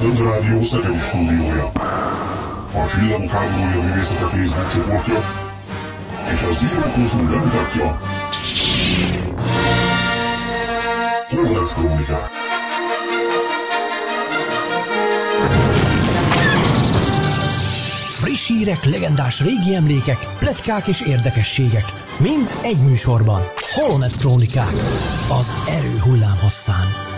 Rádió Szegedi stúdiója. A Csillagok háborúja művészete Facebook csoportja és a Zero Kultúr bemutatja Hornet Krónikák. Friss hírek, legendás régi emlékek, pletykák és érdekességek. Mind egy műsorban. Holonet Krónikák. Az erő hullám hosszán.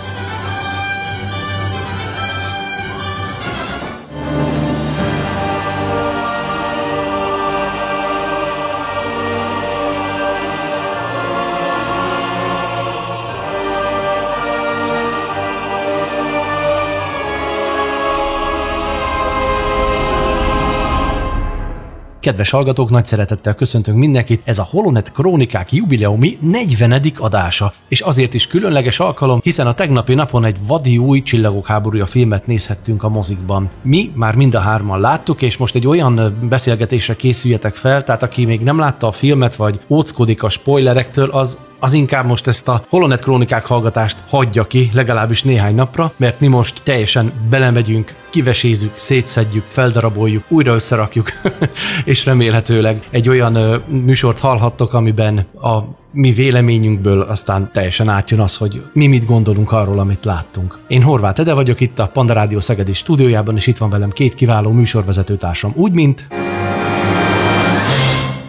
Kedves hallgatók, nagy szeretettel köszöntünk mindenkit, ez a Holonet Krónikák jubileumi 40. adása, és azért is különleges alkalom, hiszen a tegnapi napon egy vadi új Csillagok háborúja filmet nézhettünk a mozikban. Mi már mind a hárman láttuk, és most egy olyan beszélgetésre készüljetek fel, tehát aki még nem látta a filmet, vagy óckodik a spoilerektől, az az inkább most ezt a Holonet krónikák hallgatást hagyja ki legalábbis néhány napra, mert mi most teljesen belemegyünk, kivesézzük, szétszedjük, feldaraboljuk, újra összerakjuk, és remélhetőleg egy olyan műsort hallhattok, amiben a mi véleményünkből aztán teljesen átjön az, hogy mi mit gondolunk arról, amit láttunk. Én Horváth Ede vagyok itt a Panda Rádió Szegedi stúdiójában, és itt van velem két kiváló műsorvezetőtársam, úgy, mint...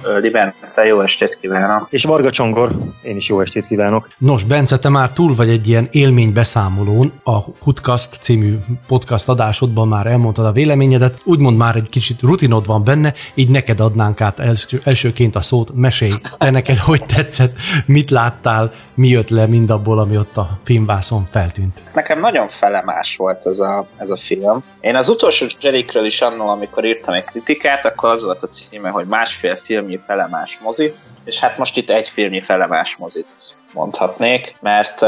Földi Bence, jó estét kívánok! És Varga Csongor, én is jó estét kívánok! Nos, Bence, te már túl vagy egy ilyen élménybeszámolón, a Hutkast című podcast adásodban már elmondtad a véleményedet, úgymond már egy kicsit rutinod van benne, így neked adnánk át első, elsőként a szót, mesélj, te neked hogy tetszett, mit láttál, mi jött le mindabból, ami ott a filmvászon feltűnt? Nekem nagyon felemás volt ez a, ez a film. Én az utolsó Jerikről is annól, amikor írtam egy kritikát, akkor az volt a címe, hogy másfél filmnyi felemás mozi, és hát most itt egy filmnyi felemás mozit mondhatnék, mert,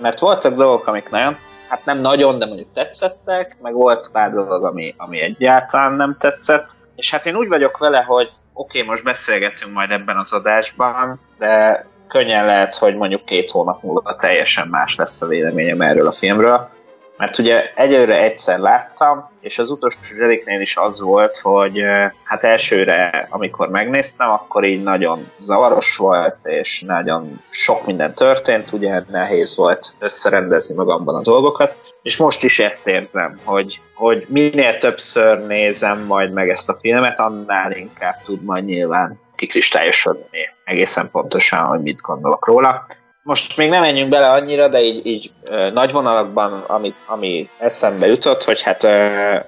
mert voltak dolgok, amik nagyon, hát nem nagyon, de mondjuk tetszettek, meg volt pár dolog, ami, ami egyáltalán nem tetszett, és hát én úgy vagyok vele, hogy oké, okay, most beszélgetünk majd ebben az adásban, de könnyen lehet, hogy mondjuk két hónap múlva teljesen más lesz a véleményem erről a filmről, mert ugye egyelőre egyszer láttam, és az utolsó Jeriknél is az volt, hogy hát elsőre, amikor megnéztem, akkor így nagyon zavaros volt, és nagyon sok minden történt, ugye nehéz volt összerendezni magamban a dolgokat, és most is ezt érzem, hogy, hogy minél többször nézem majd meg ezt a filmet, annál inkább tud majd nyilván kikristályosodni egészen pontosan, hogy mit gondolok róla most még nem menjünk bele annyira, de így, így nagy vonalakban, ami, ami eszembe jutott, hogy hát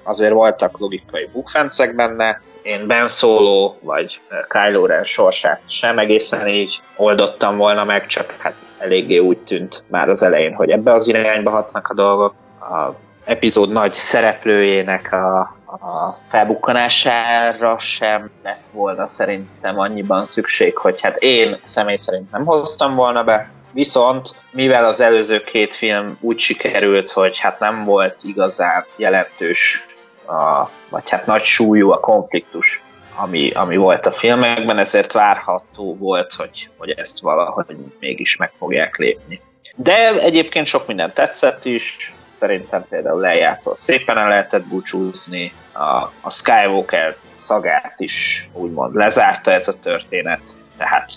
azért voltak logikai bukfencek benne, én Ben Solo vagy Kylo Ren sorsát sem egészen így oldottam volna meg, csak hát eléggé úgy tűnt már az elején, hogy ebbe az irányba hatnak a dolgok. A epizód nagy szereplőjének a, a felbukkanására sem lett volna szerintem annyiban szükség, hogy hát én személy szerint nem hoztam volna be, Viszont, mivel az előző két film úgy sikerült, hogy hát nem volt igazán jelentős, a, vagy hát nagy súlyú a konfliktus, ami, ami volt a filmekben, ezért várható volt, hogy, hogy ezt valahogy mégis meg fogják lépni. De egyébként sok minden tetszett is, szerintem például lejától szépen el lehetett búcsúzni, a, a Skywalker szagát is úgymond lezárta ez a történet, tehát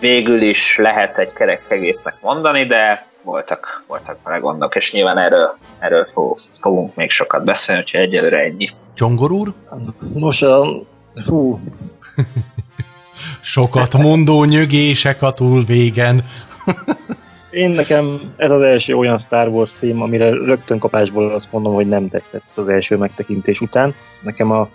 végül is lehet egy kerek egésznek mondani, de voltak, voltak vele gondok, és nyilván erről, erről fogunk még sokat beszélni, úgyhogy egyelőre ennyi. Csongor úr? Nos, a... Hú. Sokat mondó nyögések a túl végen. Én nekem ez az első olyan Star Wars film, amire rögtön kapásból azt mondom, hogy nem tetszett az első megtekintés után. Nekem a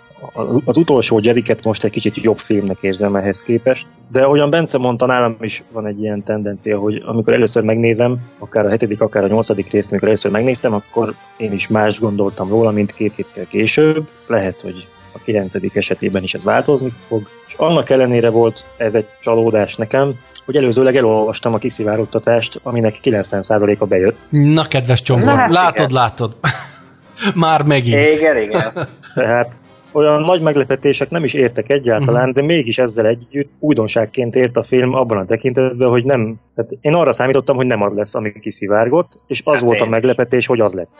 az utolsó Jediket most egy kicsit jobb filmnek érzem ehhez képest, de ahogyan Bence mondta, nálam is van egy ilyen tendencia, hogy amikor először megnézem, akár a hetedik, akár a nyolcadik részt, amikor először megnéztem, akkor én is más gondoltam róla, mint két héttel később. Lehet, hogy a kilencedik esetében is ez változni fog. És annak ellenére volt ez egy csalódás nekem, hogy előzőleg elolvastam a kiszivárogtatást, aminek 90%-a bejött. Na, kedves csongor, látod, látod. Már megint. Igen, igen. Tehát olyan nagy meglepetések nem is értek egyáltalán, uh-huh. de mégis ezzel együtt újdonságként ért a film abban a tekintetben, hogy nem, tehát én arra számítottam, hogy nem az lesz, ami kiszivárgott, és az hát volt a meglepetés, hogy az lett.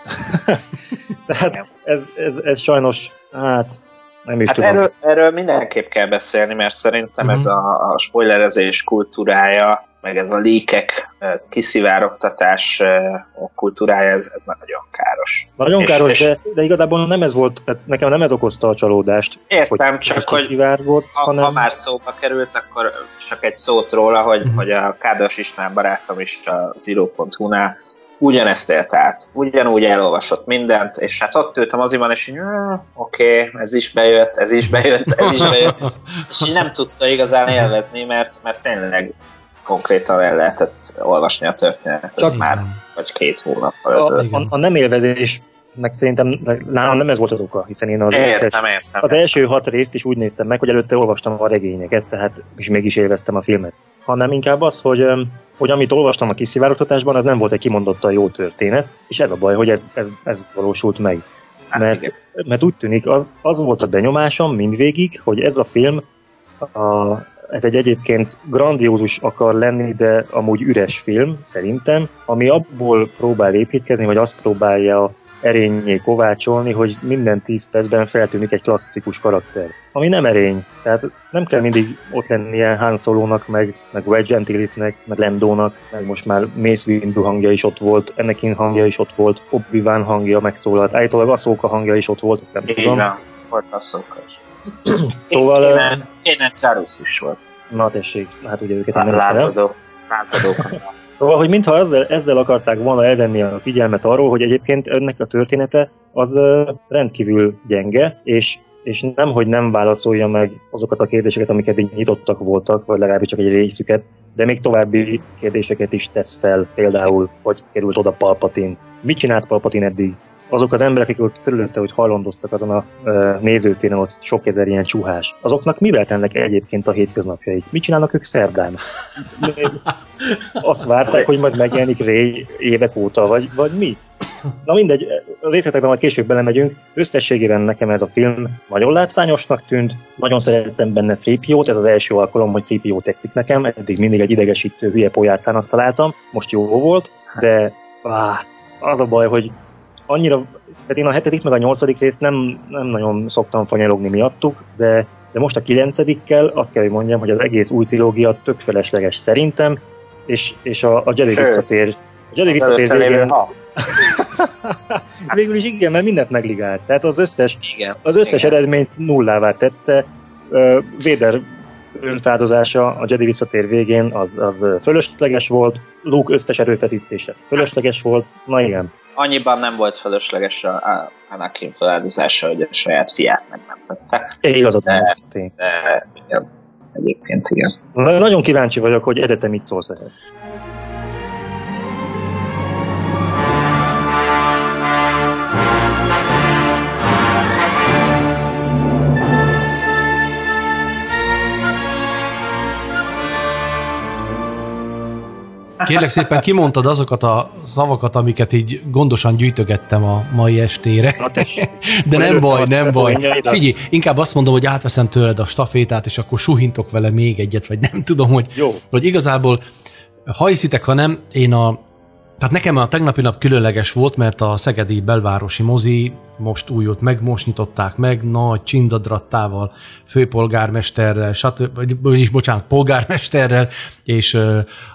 tehát ez, ez, ez sajnos, hát nem is hát tudom. Erről, erről mindenképp kell beszélni, mert szerintem uh-huh. ez a, a spoilerezés kultúrája meg ez a lékek kiszivárogtatás kultúrája, ez, ez nagyon káros. Nagyon és, káros, és de, de igazából nem ez volt, tehát nekem nem ez okozta a csalódást. Értem, hogy csak hogy ha, hanem... ha már szóba került, akkor csak egy szót róla, hogy, uh-huh. hogy a Kádas István barátom is a Zero.hu-nál ugyanezt élt át, ugyanúgy elolvasott mindent, és hát ott ültem azért, és így, oké, okay, ez is bejött, ez is bejött, ez is bejött, és így nem tudta igazán élvezni, mert, mert tényleg konkrétan el lehetett olvasni a történetet, Csak már vagy két hónappal ezelőtt. A, a, nem élvezés meg szerintem nálam nem ez volt az oka, hiszen én az, értem, összes, értem, az első hat részt is úgy néztem meg, hogy előtte olvastam a regényeket, tehát és mégis élveztem a filmet. Hanem inkább az, hogy, hogy amit olvastam a kiszivárogtatásban, az nem volt egy kimondottan jó történet, és ez a baj, hogy ez, ez, ez valósult meg. Hát mert, mert úgy tűnik, az, az volt a benyomásom mindvégig, hogy ez a film a, ez egy egyébként grandiózus akar lenni, de amúgy üres film, szerintem, ami abból próbál építkezni, vagy azt próbálja erényé kovácsolni, hogy minden 10 percben feltűnik egy klasszikus karakter. Ami nem erény. Tehát nem kell mindig ott lennie Han Solo-nak, meg, meg Wedge Antillisnek, meg Lendónak, meg most már Mace Windu hangja is ott volt, Anakin hangja is ott volt, Obi-Wan hangja megszólalt, állítólag Ahsoka hangja is ott volt, azt nem tudom. Igen, volt Ahsoka. Szóval... Én, én, én Charus is volt. Na tessék, hát ugye őket nem Lázadó. Lázadó. Szóval, hogy mintha ezzel, ezzel akarták volna elvenni a figyelmet arról, hogy egyébként ennek a története az rendkívül gyenge, és és nem, hogy nem válaszolja meg azokat a kérdéseket, amiket így nyitottak voltak, vagy legalábbis csak egy részüket, de még további kérdéseket is tesz fel, például, hogy került oda Palpatine. Mit csinált Palpatine eddig? Azok az emberek, akik ott körülötte, hogy hajlandoztak azon a ö, nézőtéren, ott sok ezer ilyen csuhás, azoknak mivel tennek egyébként a hétköznapjaik? Mit csinálnak ők szerdán? Azt várták, hogy majd megjelenik Ray évek óta, vagy, vagy mi? Na mindegy, a részletekben majd később belemegyünk. Összességében nekem ez a film nagyon látványosnak tűnt, nagyon szerettem benne Frépiót, ez az első alkalom, hogy Frépió tetszik nekem, eddig mindig egy idegesítő hülye pojácának találtam, most jó volt, de áh, az a baj, hogy annyira, tehát én a hetedik meg a nyolcadik részt nem, nem nagyon szoktam fanyalogni miattuk, de, de most a kilencedikkel azt kell, hogy mondjam, hogy az egész új trilógia tök felesleges szerintem, és, és a, a Jedi visszatér. A Jedi visszatér végén... Végül is igen, mert mindent megligált. Tehát az összes, igen, az összes igen. eredményt nullává tette. Véder önfáldozása a Jedi visszatér végén az, az fölösleges volt, Luke összes erőfeszítése fölösleges volt, na igen annyiban nem volt fölösleges a Anakin feláldozása, hogy a saját fiát meg nem tette. É, igazad van, ez De, igen, egyébként igen. Nagyon kíváncsi vagyok, hogy Edete mit szólsz ehhez. Kérlek szépen kimondtad azokat a szavakat, amiket így gondosan gyűjtögettem a mai estére. De nem baj, nem baj. Figyelj, inkább azt mondom, hogy átveszem tőled a stafétát, és akkor suhintok vele még egyet, vagy nem tudom, hogy, Jó. hogy igazából ha hiszitek, ha nem, én a tehát nekem a tegnapi nap különleges volt, mert a Szegedi belvárosi mozi most újult meg, most nyitották meg, nagy csindadrattával, főpolgármesterrel, stb. vagyis bocsánat, polgármesterrel, és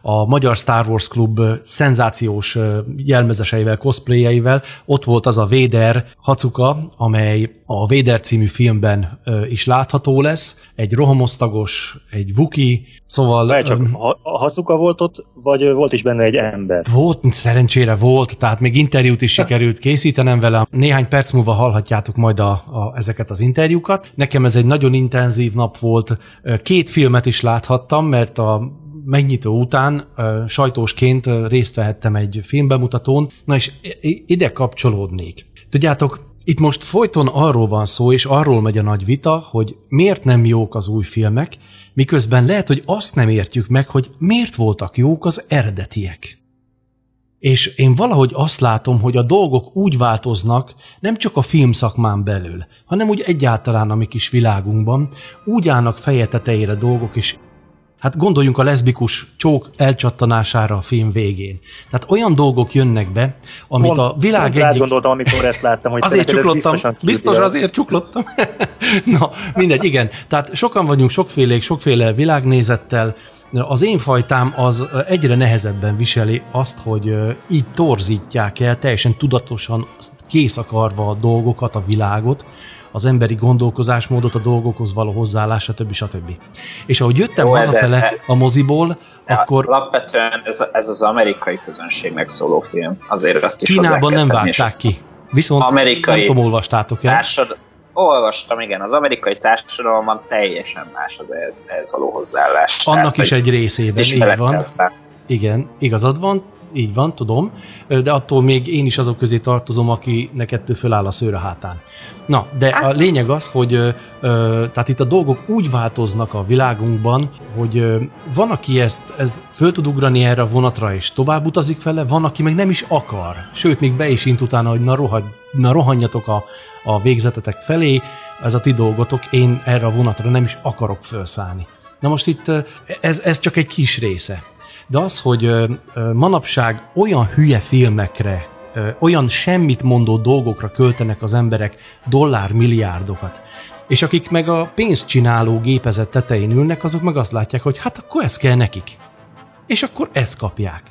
a Magyar Star Wars Club szenzációs jelmezeseivel, cosplayeivel. Ott volt az a Véder Hacuka, amely a Véder című filmben is látható lesz. Egy rohamosztagos, egy vuki, szóval... Várj csak, a Hacuka volt ott, vagy volt is benne egy ember? Volt, szerencsére volt, tehát még interjút is sikerült készítenem vele. Néhány perc múlva hallhatjátok majd a, a, ezeket az interjúkat. Nekem ez egy nagyon intenzív nap volt. Két filmet is láthattam, mert a megnyitó után sajtósként részt vehettem egy filmbemutatón, na és ide kapcsolódnék. Tudjátok, itt most folyton arról van szó, és arról megy a nagy vita, hogy miért nem jók az új filmek, miközben lehet, hogy azt nem értjük meg, hogy miért voltak jók az eredetiek. És én valahogy azt látom, hogy a dolgok úgy változnak, nem csak a filmszakmán belül, hanem úgy egyáltalán a mi kis világunkban, úgy állnak feje tetejére dolgok, és Hát gondoljunk a leszbikus csók elcsattanására a film végén. Tehát olyan dolgok jönnek be, amit Pont, a világ pont egyik... gondoltam, amikor ezt láttam, hogy Azért csuklottam, biztos azért csuklottam. Na, mindegy, igen. Tehát sokan vagyunk sokfélék, sokféle világnézettel. Az én fajtám az egyre nehezebben viseli azt, hogy így torzítják el, teljesen tudatosan kész akarva a dolgokat, a világot, az emberi gondolkozásmódot, a dolgokhoz való hozzáállás, stb. stb. És ahogy jöttem Jó, hazafele a moziból, akkor Alapvetően ez, ez az amerikai közönségnek szóló film. Azért azt is Kínában nem vágták ki. Viszont Amerikai- nem tudom, olvastátok el. Társad... Olvastam, igen, az amerikai társadalomban teljesen más az ehhez, ehhez való hozzáállás. Annak is hogy egy részében, is így van. Igen, igazad van, így van, tudom, de attól még én is azok közé tartozom, aki ettől föláll a szőr a hátán. Na, de a lényeg az, hogy tehát itt a dolgok úgy változnak a világunkban, hogy van, aki ezt, ez föl tud ugrani erre a vonatra, és tovább utazik vele, van, aki meg nem is akar. Sőt, még be is int utána, hogy na, rohagy, na rohanjatok a, a végzetetek felé, ez a ti dolgotok, én erre a vonatra nem is akarok felszállni. Na most itt ez, ez csak egy kis része. De az, hogy manapság olyan hülye filmekre, olyan semmit mondó dolgokra költenek az emberek dollármilliárdokat, és akik meg a pénzcsináló gépezet tetején ülnek, azok meg azt látják, hogy hát akkor ez kell nekik. És akkor ezt kapják.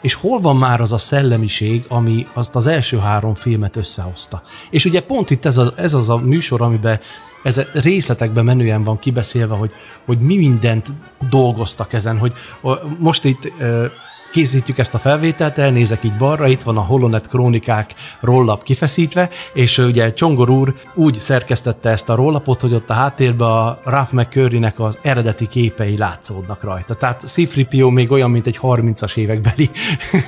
És hol van már az a szellemiség, ami azt az első három filmet összehozta? És ugye pont itt ez, a, ez az a műsor, amiben ez részletekben menően van kibeszélve, hogy, hogy mi mindent dolgoztak ezen, hogy most itt készítjük ezt a felvételt, elnézek így balra, itt van a Holonet Krónikák rollap kifeszítve, és ugye Csongor úr úgy szerkesztette ezt a rollapot, hogy ott a háttérben a Ralph McCurry-nek az eredeti képei látszódnak rajta. Tehát c még olyan, mint egy 30-as évekbeli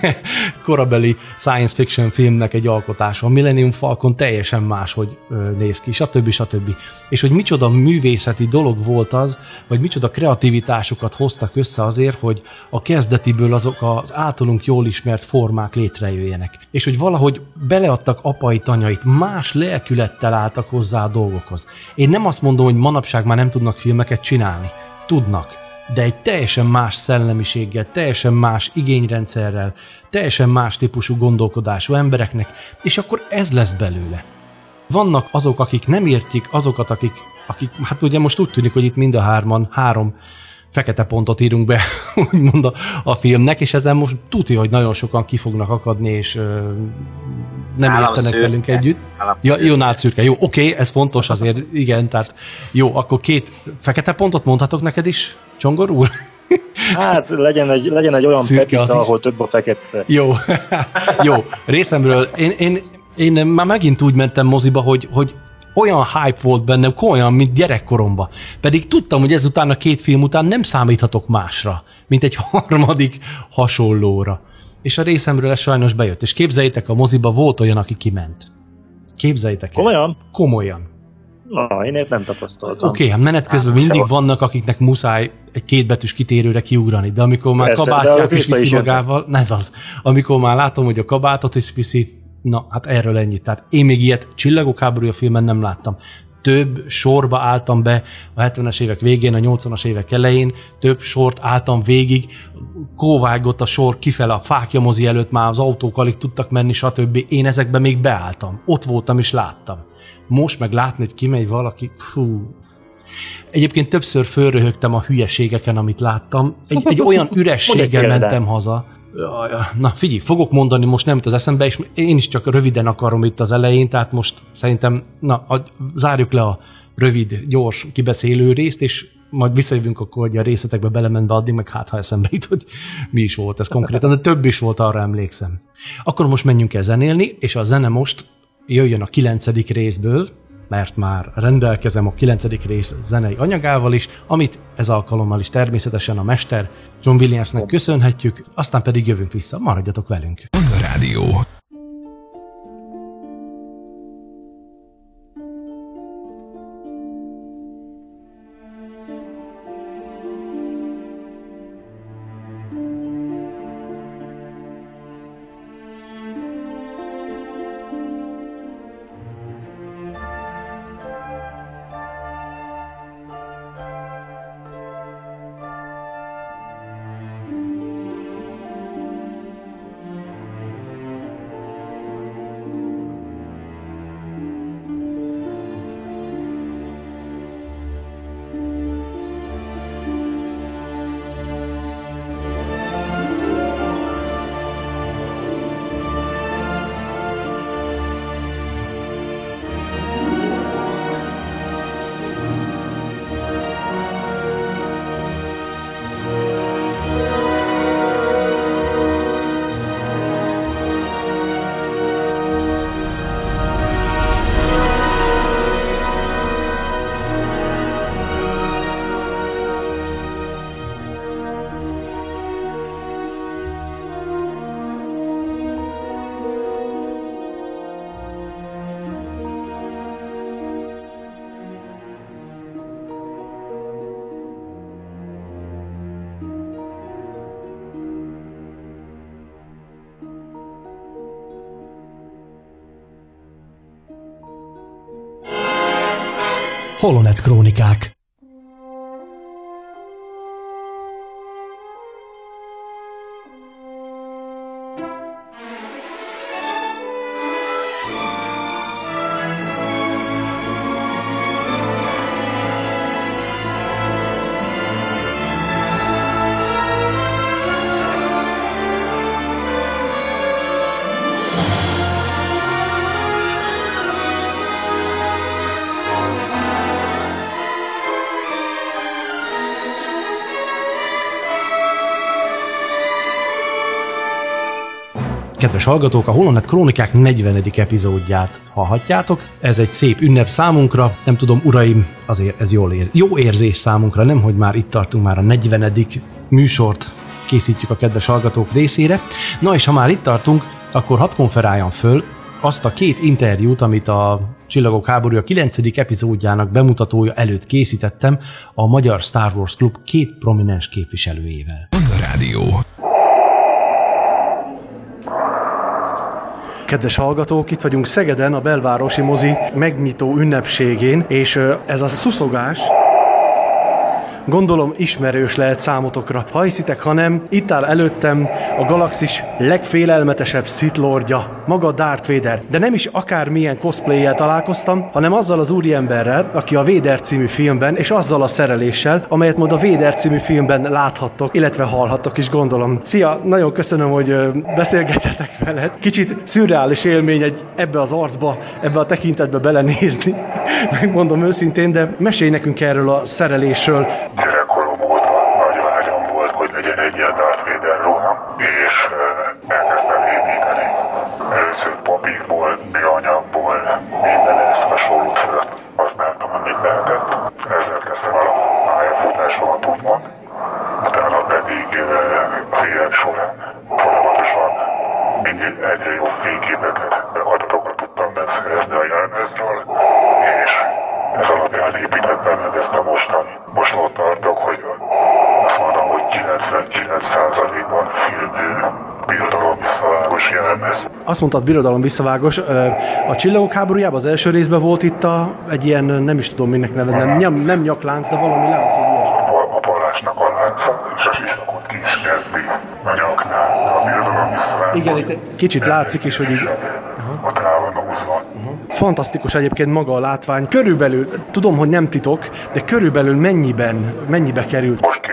korabeli science fiction filmnek egy alkotása. A Millennium Falcon teljesen máshogy ö, néz ki, stb. stb. És hogy micsoda művészeti dolog volt az, vagy micsoda kreativitásokat hoztak össze azért, hogy a kezdetiből azok az általunk jól ismert formák létrejöjjenek. És hogy valahogy beleadtak apai tanyait, más lelkülettel álltak hozzá a dolgokhoz. Én nem azt mondom, hogy manapság már nem tudnak filmeket csinálni. Tudnak de egy teljesen más szellemiséggel, teljesen más igényrendszerrel, teljesen más típusú gondolkodású embereknek, és akkor ez lesz belőle. Vannak azok, akik nem értik, azokat, akik, akik hát ugye most úgy tűnik, hogy itt mind a hárman három fekete pontot írunk be, úgymond a, a filmnek, és ezen most tudja, hogy nagyon sokan ki fognak akadni, és ö, nem Nálam értenek szürke. velünk együtt. Ja, jó, nálad szürke. Jó, oké, ez fontos azért, igen, tehát jó, akkor két fekete pontot mondhatok neked is, Csongor úr? Hát legyen egy, legyen egy olyan Szürke pepita, is. ahol több a fekete. Jó, jó, részemről én, én, én már megint úgy mentem moziba, hogy, hogy olyan hype volt bennem, olyan, mint gyerekkoromban. Pedig tudtam, hogy ezután a két film után nem számíthatok másra, mint egy harmadik hasonlóra. És a részemről ez sajnos bejött. És képzeljétek, a moziba volt olyan, aki kiment. Képzeljétek el. Komolyan? Komolyan. Na, én nem tapasztaltam. Oké, okay, hát menet közben Hát, mindig sehol. vannak, akiknek muszáj egy kétbetűs kitérőre kiugrani, de amikor már Persze, kabátját is viszi is magával, ez az, amikor már látom, hogy a kabátot is viszi, na hát erről ennyit. Tehát én még ilyet Csillagok háborúja filmen nem láttam. Több sorba álltam be a 70-es évek végén, a 80-as évek elején, több sort álltam végig, kóvágott a sor kifele a fákja mozi előtt, már az autók alig tudtak menni, stb. Én ezekben még beálltam. Ott voltam és láttam. Most meg látni, hogy kimegy valaki, fú, Egyébként többször fölröhögtem a hülyeségeken, amit láttam. Egy, egy olyan ürességgel mentem haza. Na figyelj, fogok mondani most nem jut az eszembe, és én is csak röviden akarom itt az elején, tehát most szerintem, na, zárjuk le a rövid, gyors kibeszélő részt, és majd visszajövünk akkor, hogy a részletekbe belemenve addig, meg hát ha eszembe jut, hogy mi is volt ez konkrétan, de több is volt, arra emlékszem. Akkor most menjünk el zenélni, és a zene most jöjjön a kilencedik részből, mert már rendelkezem a kilencedik rész zenei anyagával is, amit ez alkalommal is természetesen a mester John Williamsnek köszönhetjük, aztán pedig jövünk vissza. Maradjatok velünk! Rádió. Holonet Krónikák Kedves hallgatók, a Holonet Krónikák 40. epizódját hallhatjátok. Ez egy szép ünnep számunkra. Nem tudom, uraim, azért ez jól ér, jó érzés számunkra, nem, hogy már itt tartunk, már a 40. műsort készítjük a kedves hallgatók részére. Na és ha már itt tartunk, akkor hadd konferáljam föl azt a két interjút, amit a Csillagok háborúja 9. epizódjának bemutatója előtt készítettem a Magyar Star Wars Klub két prominens képviselőjével. Rádió. Kedves hallgatók, itt vagyunk Szegeden, a belvárosi mozi megnyitó ünnepségén, és ez a szuszogás, Gondolom ismerős lehet számotokra. Ha hiszitek, ha nem, itt áll előttem a galaxis legfélelmetesebb szitlordja, maga Darth Vader. De nem is akármilyen cosplay találkoztam, hanem azzal az úriemberrel, aki a Vader című filmben, és azzal a szereléssel, amelyet majd a Vader című filmben láthattok, illetve hallhattok is, gondolom. Szia, nagyon köszönöm, hogy beszélgetetek veled. Kicsit szürreális élmény egy ebbe az arcba, ebbe a tekintetbe belenézni, megmondom őszintén, de mesélj nekünk erről a szerelésről, gyerekkorom óta nagy vágyam volt, hogy legyen egy ilyen Darth Vader ruhám, és elkezdtem építeni. Először papírból, műanyagból, minden ehhez hasonlót föl használtam, amit lehetett. Ezzel kezdtem el a pályafutásomat úgymond. Utána pedig az élet során folyamatosan mindig egyre jobb fényképeket, adatokat tudtam beszerezni a jelmezről, és ez alapján építettem meg ezt a mostani. Most ott tartok, hogy azt mondom, hogy 99%-ban filmű birodalom visszavágos jellemez. Azt mondtad, birodalom visszavágos. A Csillagok háborújában az első részben volt itt a, egy ilyen, nem is tudom minek nevezni, nem, nem, nem nyaklánc, de valami lánc, hogy A, a palásnak a lánca, és a sisakot ki is kezdi a nyaknál, de a birodalom visszavágos. Igen, itt kicsit látszik is, hogy így... A húzva. Fantasztikus egyébként maga a látvány. Körülbelül, tudom, hogy nem titok, de körülbelül mennyiben, mennyibe került? Most.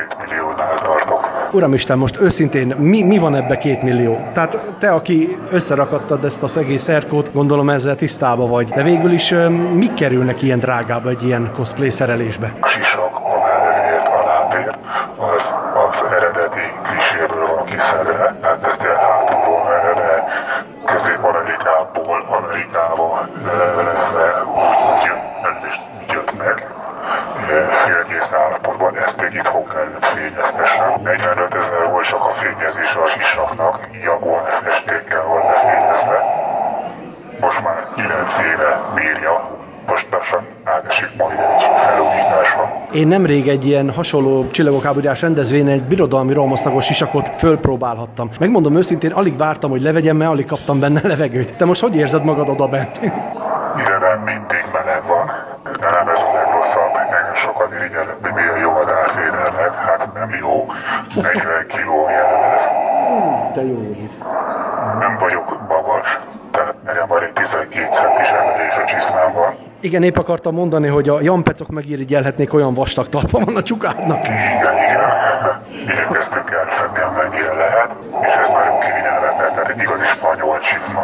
Uramisten, most őszintén, mi, mi van ebbe két millió? Tehát te, aki összerakattad ezt az egész erkót, gondolom ezzel tisztába vagy. De végül is mi kerülnek ilyen drágába egy ilyen cosplay szerelésbe? A sisak, a mellőért, a lábér, az, az eredeti kliséből van kiszedve, hát ezt hátulról merre Közép-Amerikából Amerikába levelezve úgy, hogy ez is jött meg félkész állapotban, ezt még itthon kellett fényeztesen. 45 ezer volt csak a fényezése a sisaknak, iagon festékkel van lefényezve. Most már 9 éve bírja, most lassan átesik majd egy felújításra. Én nemrég egy ilyen hasonló csillagok háborújás rendezvényen egy birodalmi rohamosztagos sisakot fölpróbálhattam. Megmondom őszintén, alig vártam, hogy levegyem, mert alig kaptam benne levegőt. Te most hogy érzed magad oda bent? Ide mindig meleg van, de nem ez a legrosszabb. Engem sokan irigyelnek, hogy milyen jó a Darth Hát nem jó, 40 kiló jellemez. Te jó Nem vagyok magas, tehát nekem van egy 12 centis emelés a csizmámban. Igen, épp akartam mondani, hogy a jampecok megirigyelhetnék, olyan vastag talpa van a csukádnak. Igen, igen. Igyekeztünk elfedni, amennyire lehet, és ez nagyon kivitelezett, tehát egy igazi spanyol csizma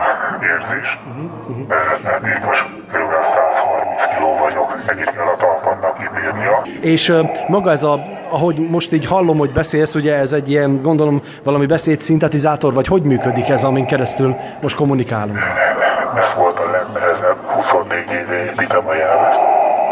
érzés. Uh-huh, uh-huh. Mert itt most kb. 130 kg vagyok, ennyit kell a talpannak kibírnia. És maga ez a, ahogy most így hallom, hogy beszélsz, ugye ez egy ilyen, gondolom, valami beszédszintetizátor, vagy hogy működik ez, amin keresztül most kommunikálunk? Ez volt a legnehezebb, 24 éve építem a jelmezt.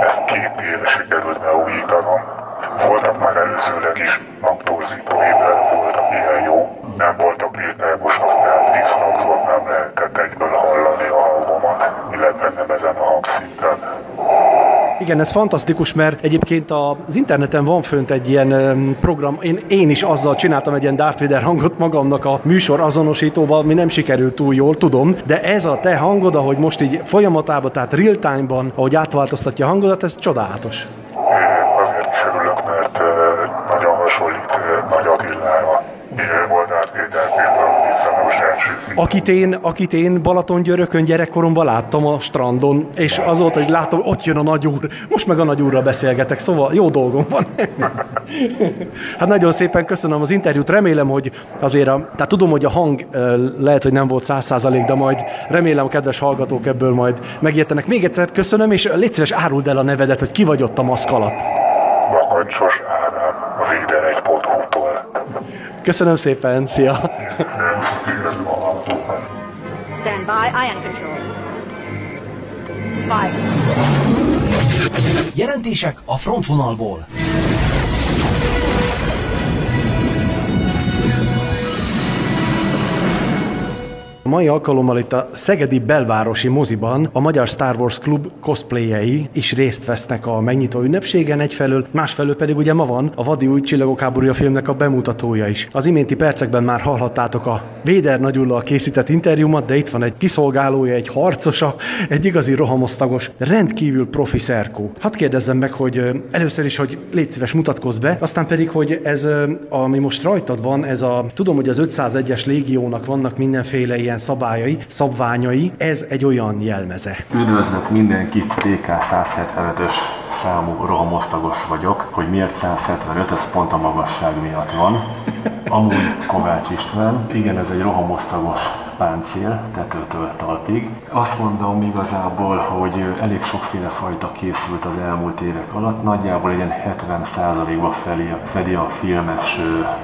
Ezt két éve sikerült megújítanom. Voltak már előzőleg is naptorzító évvel voltak ilyen jó. Nem voltak virtuálisak, tehát visszhangzót nem lehetett egyből hallani a hangomat, illetve nem ezen a hangszinten. Igen, ez fantasztikus, mert egyébként az interneten van fönt egy ilyen program, én, én is azzal csináltam egy ilyen Darth Vader hangot magamnak a műsor azonosítóba, ami nem sikerült túl jól, tudom, de ez a te hangod, ahogy most így folyamatában, tehát real time-ban, ahogy átváltoztatja a hangodat, ez csodálatos. Akit én, akit én Balatongyörökön gyerekkoromban láttam a strandon, és azóta, hogy látom, ott jön a nagyúr, most meg a nagyúrral beszélgetek, szóval jó dolgom van. hát nagyon szépen köszönöm az interjút, remélem, hogy azért, a, tehát tudom, hogy a hang lehet, hogy nem volt száz százalék, de majd remélem kedves hallgatók ebből majd megértenek. Még egyszer köszönöm, és légy szíves, áruld el a nevedet, hogy ki vagy ott a maszk alatt. Makancsos Köszönöm szépen, szia! Stand by, ion control. Five, Jelentések a frontvonalból. Mai alkalommal itt a Szegedi belvárosi moziban a Magyar Star Wars Klub cosplayei is részt vesznek a megnyitó ünnepségen egyfelől, másfelől pedig ugye ma van a Vadi új csillagok háborúja filmnek a bemutatója is. Az iménti percekben már hallhattátok a Véder Nagyullal készített interjúmat, de itt van egy kiszolgálója, egy harcosa, egy igazi rohamosztagos, rendkívül profi szerkó. Hadd kérdezzem meg, hogy először is, hogy légy szíves, mutatkozz be, aztán pedig, hogy ez, ami most rajtad van, ez a, tudom, hogy az 501-es légiónak vannak mindenféle ilyen szabályai, szabványai, ez egy olyan jelmeze. Üdvözlök mindenkit, TK 175-ös számú rohamosztagos vagyok. Hogy miért 175, ez pont a magasság miatt van. Amúgy Kovács István. Igen, ez egy rohamosztagos páncél, tetőtől talpig. Azt mondom igazából, hogy elég sokféle fajta készült az elmúlt évek alatt. Nagyjából ilyen 70%-ba fedi, a filmes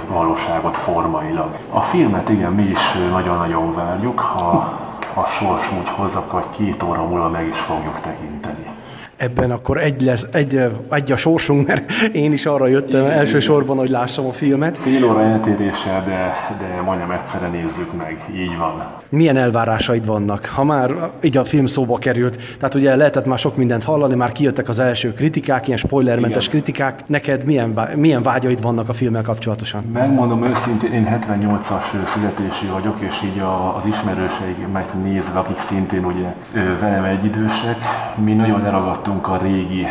valóságot formailag. A filmet igen, mi is nagyon-nagyon várjuk, ha a sors úgy hozza, hogy két óra múlva meg is fogjuk tekinteni. Ebben akkor egy, lesz, egy, egy a sorsunk, mert én is arra jöttem elsősorban, hogy lássam a filmet. Fél óra eltéréssel, de, de majdnem egyszerre nézzük meg, így van. Milyen elvárásaid vannak? Ha már így a film szóba került, tehát ugye lehetett már sok mindent hallani, már kijöttek az első kritikák, ilyen spoilermentes Igen. kritikák. Neked milyen, milyen vágyaid vannak a filmmel kapcsolatosan? Megmondom őszintén, én 78-as születésű vagyok, és így a, az ismerőseimet nézve, akik szintén ugye velem egyidősek, mi nagyon leragadtunk a régi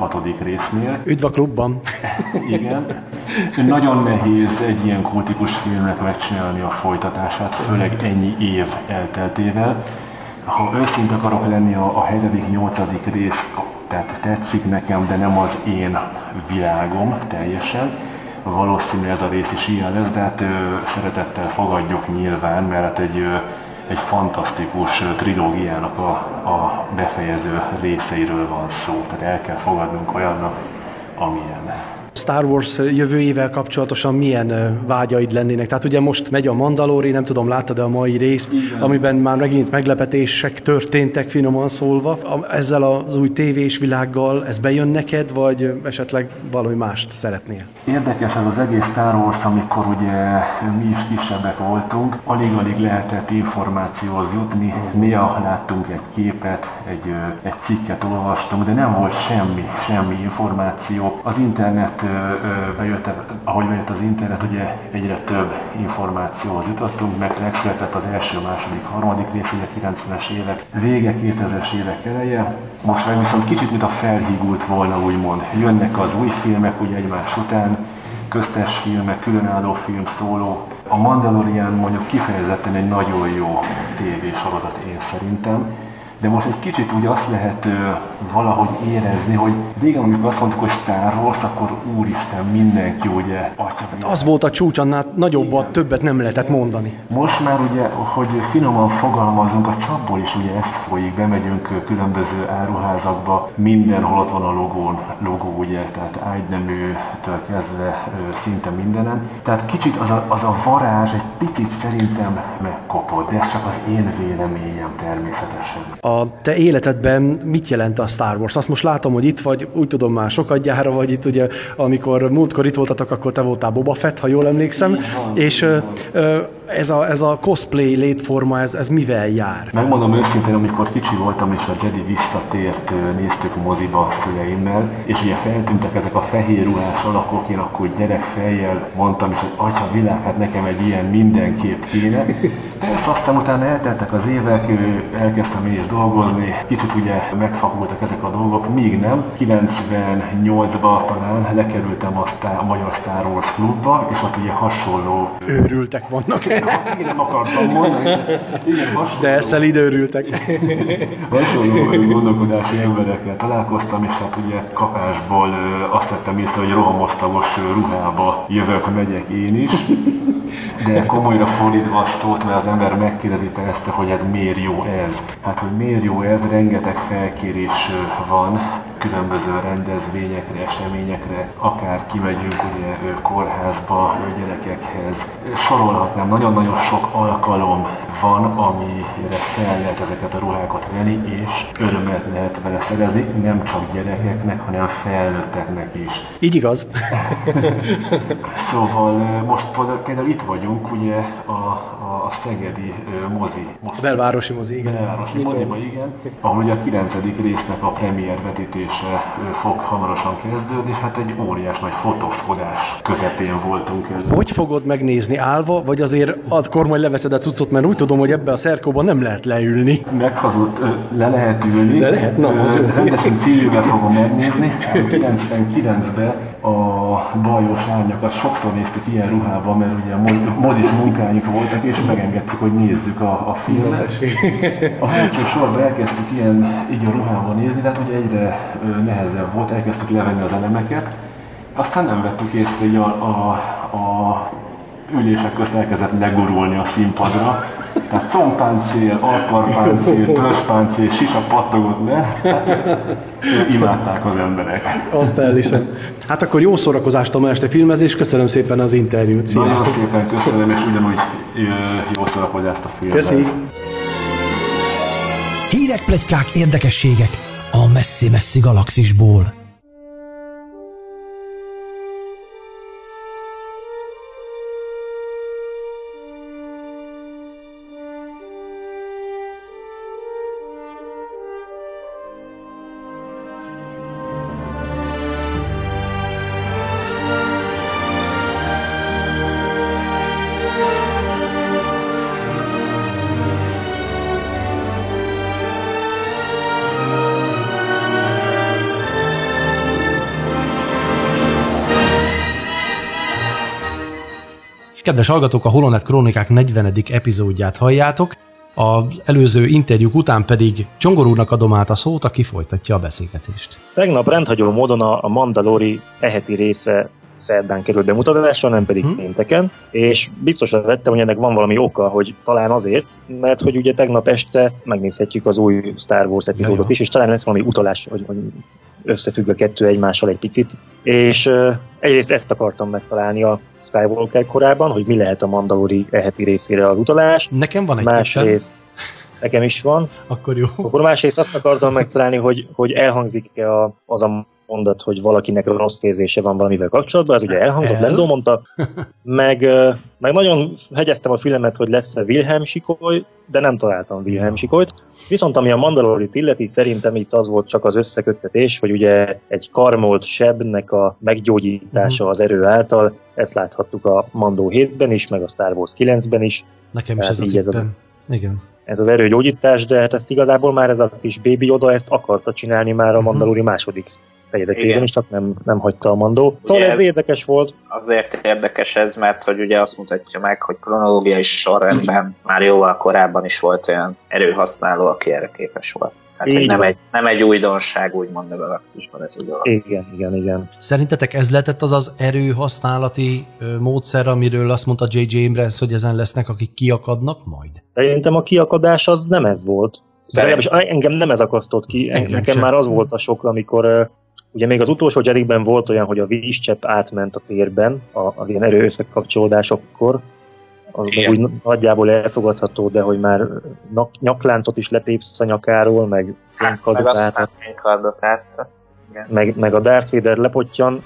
4-5-6. résznél. Üdv a klubban! Igen. Nagyon nehéz egy ilyen kultikus filmnek megcsinálni a folytatását, főleg ennyi év elteltével. Ha őszinte akarok lenni, a, a 7.-8. rész tehát tetszik nekem, de nem az én világom teljesen. Valószínű ez a rész is ilyen lesz, de hát ö, szeretettel fogadjuk nyilván, mert hát egy, ö, egy fantasztikus trilógiának a, a befejező részeiről van szó. Tehát el kell fogadnunk olyannak, amilyen. Star Wars jövőjével kapcsolatosan milyen vágyaid lennének? Tehát ugye most megy a Mandalori, nem tudom, láttad-e a mai részt, Igen. amiben már megint meglepetések történtek, finoman szólva. Ezzel az új tévés világgal ez bejön neked, vagy esetleg valami mást szeretnél? Érdekes ez az egész Star Wars, amikor ugye mi is kisebbek voltunk, alig-alig lehetett információhoz jutni, néha láttunk egy képet, egy, egy cikket olvastunk, de nem volt semmi, semmi információ. Az internet, bejött, ahogy bejött az internet, ugye egyre több információhoz jutottunk, meg megszületett az első, második, harmadik rész, ugye 90-es évek vége, 2000-es évek eleje. Most meg viszont kicsit, mint a felhígult volna, úgymond. Jönnek az új filmek ugye egymás után, köztes filmek, különálló film, szóló. A Mandalorian mondjuk kifejezetten egy nagyon jó tévésorozat én szerintem, de most egy kicsit úgy azt lehet ö, valahogy érezni, hogy régen, amikor azt mondtuk, hogy Star Wars, akkor úristen, mindenki ugye atya, Az volt a csúcs, annál nagyobbat, többet nem lehetett mondani. most már ugye, hogy finoman fogalmazunk, a csapból is ugye ez folyik, bemegyünk különböző áruházakba, mindenhol ott van a logón, logó ugye, tehát ágyneműtől kezdve ö, szinte mindenen. Tehát kicsit az a, az a varázs egy picit szerintem megkopott, de ez csak az én véleményem természetesen. A te életedben mit jelent a Star Wars? Azt most látom, hogy itt vagy, úgy tudom már sokat gyára vagy itt, ugye, amikor múltkor itt voltatok, akkor te voltál Boba Fett, ha jól emlékszem, és ö, ö, ez a, ez a cosplay létforma, ez, ez mivel jár? Megmondom őszintén, amikor kicsi voltam és a Jedi visszatért, néztük moziba a szüleimmel, és ugye feltűntek ezek a fehér ruhás alakok, én akkor gyerek fejjel mondtam is, hogy atya világ, hát nekem egy ilyen mindenképp kéne. Persze aztán utána elteltek az évek, elkezdtem én is dolgozni, kicsit ugye megfakultak ezek a dolgok, míg nem. 98-ban talán lekerültem a, Star, a Magyar Star Wars klubba, és ott ugye hasonló Őrültek vannak. Igen, nem akartam mondani. Igen, hasonló, De szelíd őrültek. hasonló gondolkodású emberekkel találkoztam, és hát ugye kapásból azt vettem észre, hogy rohamosztagos ruhába jövök, megyek én is. De komolyra fordítva a szót, mert az ember megkérdezi persze, hogy hát miért jó ez. Hát, hogy miért jó ez, rengeteg felkérés van különböző rendezvényekre, eseményekre, akár kimegyünk ugye kórházba, gyerekekhez. Sorolhatnám, nagyon-nagyon sok alkalom van, amire fel lehet ezeket a ruhákat venni, és örömet lehet vele szerezni, nem csak gyerekeknek, hanem felnőtteknek is. Így igaz. Szóval most például- itt vagyunk, ugye a, a, a Szegedi mozi. Most belvárosi mozi, igen. Belvárosi Nyitott. moziba, igen, ahol ugye a 9. résznek a premier vetítése fog hamarosan kezdődni, és hát egy óriás nagy fotózkodás közepén voltunk ezzel. Hogy fogod megnézni állva, vagy azért akkor majd leveszed a cuccot, mert úgy tudom, hogy ebbe a szerkóban nem lehet leülni. Meghazott, le lehet ülni, Le lehet? Na, az jó. rendesen cíművel fogom megnézni. 99-ben a bajos árnyakat sokszor néztük ilyen ruhában, mert ugye mo- mozis munkáink voltak, és megengedtük, hogy nézzük a, a filmet. A hátsó sorban elkezdtük ilyen így a ruhában nézni, de hát ugye egyre nehezebb volt, elkezdtük levenni az elemeket. Aztán nem vettük észre, hogy a, a, a ülések közt elkezdett legurulni a színpadra. Tehát combpáncél, alkarpáncél, törzspáncél, sisa pattogott le. Imádták az emberek. Azt elhiszem. Hát akkor jó szórakozást a este filmezés, köszönöm szépen az interjút. Szia! Nagyon szépen köszönöm, és ugyanúgy jó szórakozást a filmben. Köszi! Hírek, pletykák, érdekességek a messzi-messzi galaxisból. Kedves hallgatók, a Holonet Krónikák 40. epizódját halljátok. Az előző interjúk után pedig Csongor úrnak adom át a szót, aki folytatja a beszélgetést. Tegnap rendhagyó módon a, Mandalori eheti része szerdán került bemutatásra, nem pedig Hm. hm. pénteken, és biztosan vettem, hogy ennek van valami oka, hogy talán azért, mert hogy ugye tegnap este megnézhetjük az új Star Wars epizódot Ja, is, és talán lesz valami utalás, hogy, hogy összefügg a kettő egymással egy picit. És egyrészt ezt akartam megtalálni a Skywalker korában, hogy mi lehet a Mandalori eheti részére az utalás, Nekem van egy másrészt nekem is van, akkor jó. akkor másrészt azt akartam megtalálni, hogy, hogy elhangzik-e a, az a mondat, hogy valakinek rossz érzése van valamivel kapcsolatban, ez ugye elhangzott, El. Lendó mondta, meg, meg nagyon hegyeztem a filmet, hogy lesz-e Wilhelm sikoly, de nem találtam Wilhelm sikolyt. Viszont ami a Mandalorit illeti, szerintem itt az volt csak az összeköttetés, hogy ugye egy karmolt sebnek a meggyógyítása az erő által, ezt láthattuk a Mandó 7-ben is, meg a Star Wars 9-ben is, Nekem is ez a ez az-. Igen. Ez az erőgyógyítás, de hát ezt igazából már ez a kis Baby Yoda ezt akarta csinálni már a Mhm. Mandalori második fejezetében is, csak nem, nem hagyta a Mandó. Szóval Ugye ez ez- érdekes volt. Azért érdekes ez, mert hogy ugye azt mutatja meg, hogy kronológiai sorrendben már jóval korábban is volt olyan erőhasználó, aki erre képes volt. Hát, hogy Így nem van. egy, nem egy újdonság, úgymond a galaxisban ez a dolog. Igen, igen, igen. Szerintetek ez lehetett az az erőhasználati ö, módszer, amiről azt mondta J.J. Abrams, hogy ezen lesznek, akik kiakadnak majd? Szerintem a kiakadás az nem ez volt. De legalábbis engem nem ez akasztott ki. Engem Nekem sem. már az volt a sok, amikor ugye még az utolsó Jedikben volt olyan, hogy a vízcsepp átment a térben a- az ilyen erő összekapcsolódásokkor, az Igen. úgy nagyjából elfogadható, de hogy már nak- nyakláncot is letépsz a nyakáról, meg Hát, meg fénykardot aztán átadsz. fénykardot. Igen. meg, meg a Darth Vader lepottyan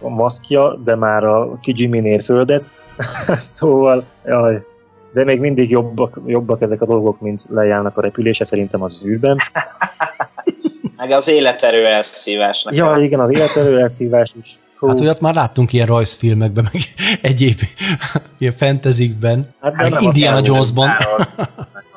a maszkja, de már a Kijiminér földet. szóval, jaj, de még mindig jobbak, jobbak ezek a dolgok, mint lejárnak a repülése szerintem az űrben. Meg az életerő elszívás. Ja, igen, az életerő elszívás is. Hú, Hát olyat már láttunk ilyen rajzfilmekben, meg egyéb ilyen fantazikben, Hát de meg nem Indiana Jonesban.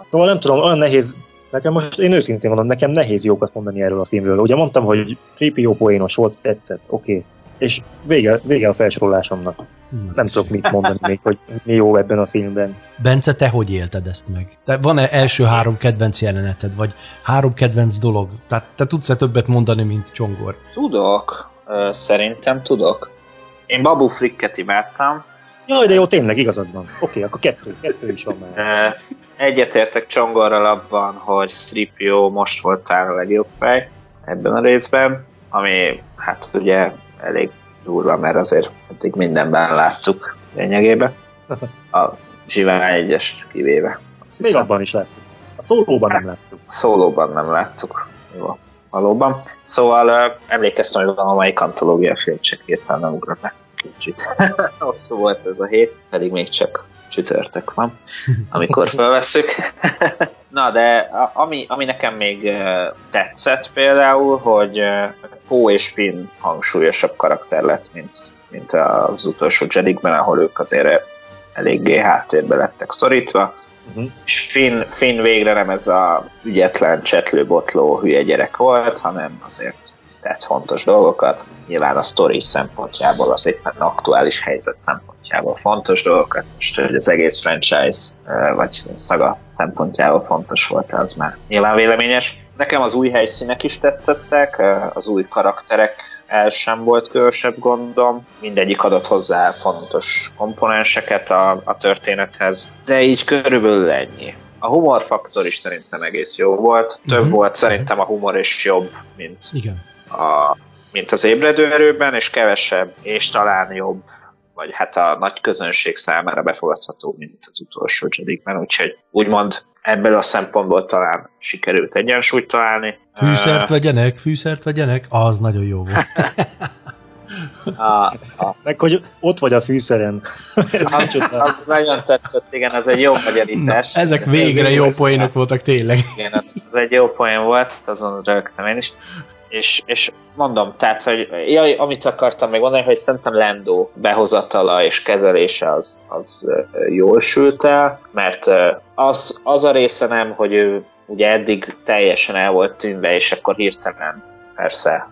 Szóval nem tudom, olyan nehéz, nekem most én őszintén mondom, nekem nehéz jókat mondani erről a filmről. Ugye mondtam, hogy 3PO poénos volt, tetszett, oké. Okay. És vége, vége a felsorolásomnak. Nem tudok mit mondani még, hogy mi jó ebben a filmben. Bence, te hogy élted ezt meg? Te van-e első három kedvenc jeleneted, vagy három kedvenc dolog? Tehát te tudsz-e többet mondani, mint Csongor? Tudok. Ö, Szerintem tudok. Én Babu Fricket imádtam. Jaj, de jó, tényleg igazad van. Oké, okay, akkor kettő, kettő is van már. Egyetértek Csongorral abban, hogy 3PO most voltál a legjobb fej ebben a részben, ami hát ugye elég durva, mert azért eddig mindenben láttuk lényegében. A Zsiván egyest kivéve. Azt Még abban is láttuk. A szólóban nem láttuk. Szólóban nem láttuk. Jó, valóban. Szóval emlékeztem, hogy valamelyik antológia film csak hirtelen ugrott meg kicsit. Hosszú volt ez a hét, pedig még csak csütörtök van, amikor felveszük. Na, de ami, ami nekem még tetszett például, hogy Poe és Finn hangsúlyosabb karakter lett, mint, mint az utolsó Jedikben, ahol ők azért eléggé háttérbe lettek szorítva. Uh-huh. És Finn, Finn végre nem ez a ügyetlen, csetlő, botló hülye gyerek volt, hanem azért tett fontos dolgokat. Nyilván a sztori szempontjából, az éppen aktuális helyzet szempontjából fontos dolgokat. Most, hogy az egész franchise, vagy szaga szempontjából fontos volt, az már nyilván véleményes. Nekem az új helyszínek is tetszettek, az új karakterek el sem volt különösebb gondom, mindegyik adott hozzá fontos komponenseket a, a történethez, de így körülbelül ennyi. A humorfaktor is szerintem egész jó volt. Több Mhm. volt szerintem a humor is jobb, mint, Igen. a, mint az ébredő erőben, és kevesebb, és talán jobb, vagy hát a nagy közönség számára befogadható, mint az utolsó Jedikben, úgyhogy úgymond ebből a szempontból talán sikerült egyensúlyt találni. Fűszert vegyenek, fűszert vegyenek, az nagyon jó volt. A, a, Meg hogy ott vagy a fűszeren. Ez az, az nagyon tetszett, igen, ez egy jó Na, magyarítás. ezek végre jó Ez- poénok voltak tényleg. Igen, az, az egy jó poén volt, azon rögtem én is. És, és mondom, tehát, hogy jaj, amit akartam még mondani, hogy szerintem Lando behozatala és kezelése az, az jól sült el, mert az, az a része nem, hogy ő ugye eddig teljesen el volt tűnve, és akkor hirtelen persze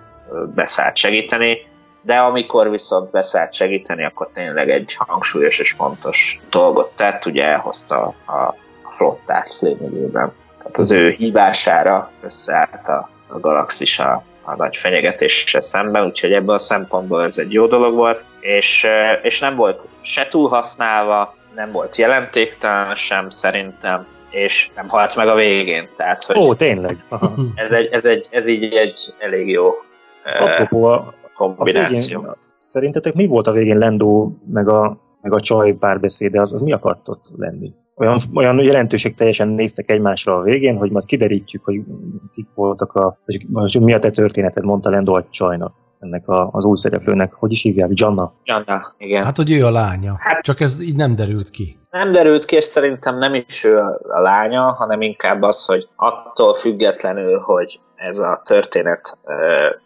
beszállt segíteni, de amikor viszont beszállt segíteni, akkor tényleg egy hangsúlyos és fontos dolgot tett, ugye elhozta a flottát lényegében. Tehát az ő hívására összeállt a, a galaxis a, a nagy fenyegetéssel szemben, úgyhogy ebből a szempontból ez egy jó dolog volt, és, és nem volt se túl használva, nem volt jelentéktelen sem szerintem, és nem halt meg a végén, tehát hogy Ó, tényleg. Aha. ez, egy, ez, egy, ez így egy elég jó Apropó, a, a kombináció. végén, szerintetek mi volt a végén Lendo meg a, meg a csaj párbeszéde, az, az mi akart ott lenni? Olyan, olyan jelentőség teljesen néztek egymásra a végén, hogy majd kiderítjük, hogy kik voltak a, hogy, hogy mi a te történeted, mondta Lendo a csajnak, ennek a, az új szereplőnek. Hogy is hívják? Janna. Janna, igen. Hát, hogy ő a lánya. Csak ez így nem derült ki. Nem derült ki, és szerintem nem is ő a lánya, hanem inkább az, hogy attól függetlenül, hogy ez a történet,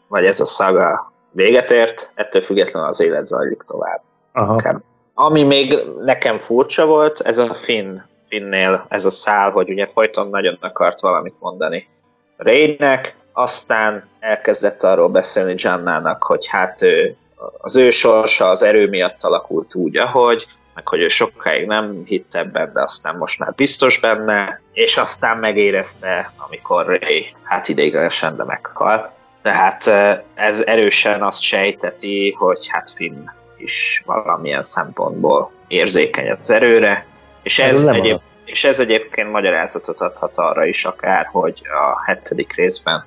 vagy ez a szaga véget ért, ettől függetlenül az élet zajlik tovább. Aha. Inkább. Ami még nekem furcsa volt, ez a Finn, Finnnél ez a szál, hogy ugye folyton nagyon akart valamit mondani Raynek, aztán elkezdett arról beszélni Jannának, hogy hát ő, az ő sorsa az erő miatt alakult úgy, ahogy, meg hogy ő sokáig nem hitt ebben, de aztán most már biztos benne, és aztán megérezte, amikor Ray hát ideiglenesen, de meghalt. Tehát eh, ez erősen azt sejteti, hogy hát Finn is valamilyen szempontból érzékeny az erőre, és ez, nem egyéb, és ez egyébként magyarázatot adhat arra is akár, hogy a hetedik részben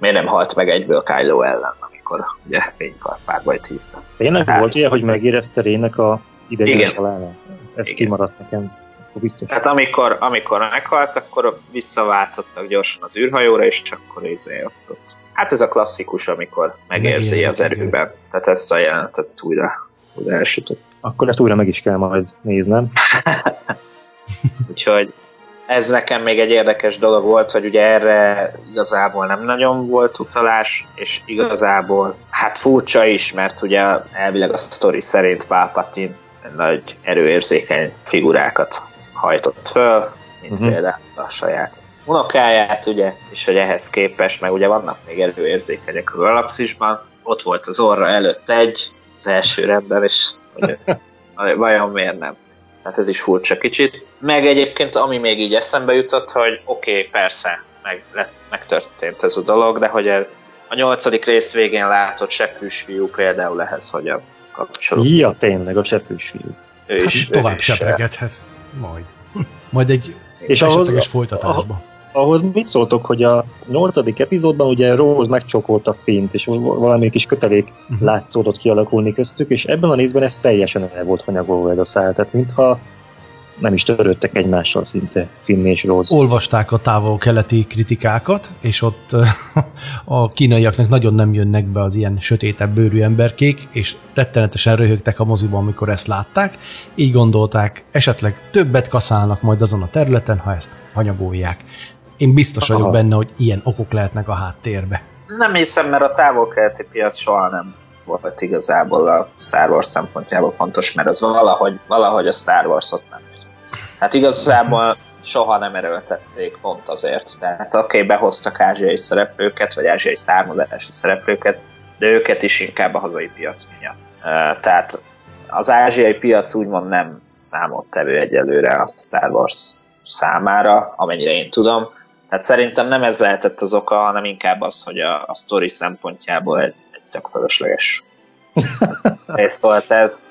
miért nem halt meg egyből Kylo ellen, amikor ugye fénykarpárbajt hívta. Tényleg Hát. volt ilyen, hogy megérezte Rének a ideiglenes Igen. halálát? Ez Igen. kimaradt nekem. Akkor biztos. Tehát amikor, amikor meghalt, akkor visszaváltottak gyorsan az űrhajóra, és akkor izé ott, ott. Hát ez a klasszikus, amikor megérzi Megérzi, az erőben. Tehát ezt a jelenetet újra, újra elsütött. Akkor ezt újra meg is kell majd néznem. Úgyhogy ez nekem még egy érdekes dolog volt, hogy ugye erre igazából nem nagyon volt utalás, és igazából hát furcsa is, mert ugye elvileg a sztori szerint Palpatine nagy erőérzékeny figurákat hajtott föl, mint uh-huh. például a saját unokáját, ugye, és hogy ehhez képest, meg ugye vannak még erőérzékenyek a galaxisban, ott volt az orra előtt egy, az első rendben, és hogy vajon miért nem. Tehát ez is furcsa kicsit. Meg egyébként, ami még így eszembe jutott, hogy oké, okay, persze, meg, lett, megtörtént ez a dolog, de hogy a nyolcadik rész végén látott seprűs fiú például ehhez, hogy a kapcsolat. Ja, tényleg, a seprűs fiú. Ő is, hát, tovább sepregethet. Majd. Majd egy és ahhoz, folytatásban ahhoz mit szóltok, hogy a nyolcadik epizódban ugye Rose megcsokolta Fint, és valami kis kötelék uh-huh. látszódott kialakulni köztük, és ebben a nézben ez teljesen el volt hanyagolva ez a szál, tehát mintha nem is törődtek egymással szinte Finn és Rose. Olvasták a távol-keleti kritikákat, és ott a kínaiaknak nagyon nem jönnek be az ilyen sötétebb bőrű emberkék, és rettenetesen röhögtek a moziban, amikor ezt látták. Így gondolták, esetleg többet kaszálnak majd azon a területen, ha ezt hanyagolják. Én biztos Aha. vagyok benne, hogy ilyen okok lehetnek a háttérbe. Nem hiszem, mert a távol-keleti piac soha nem volt igazából a Star Wars szempontjából fontos, mert az valahogy, valahogy a Star Wars-ot nem. Hát igazából soha nem erőltették pont azért. Tehát oké, okay, behoztak ázsiai szereplőket, vagy ázsiai származású szereplőket, de őket is inkább a hazai piac miatt. Tehát az ázsiai piac úgymond nem számottevő egyelőre a Star Wars számára, amennyire én tudom. Tehát szerintem nem ez lehetett az oka, hanem inkább az, hogy a, a story szempontjából egy, egy tök fölösleges rész volt ez.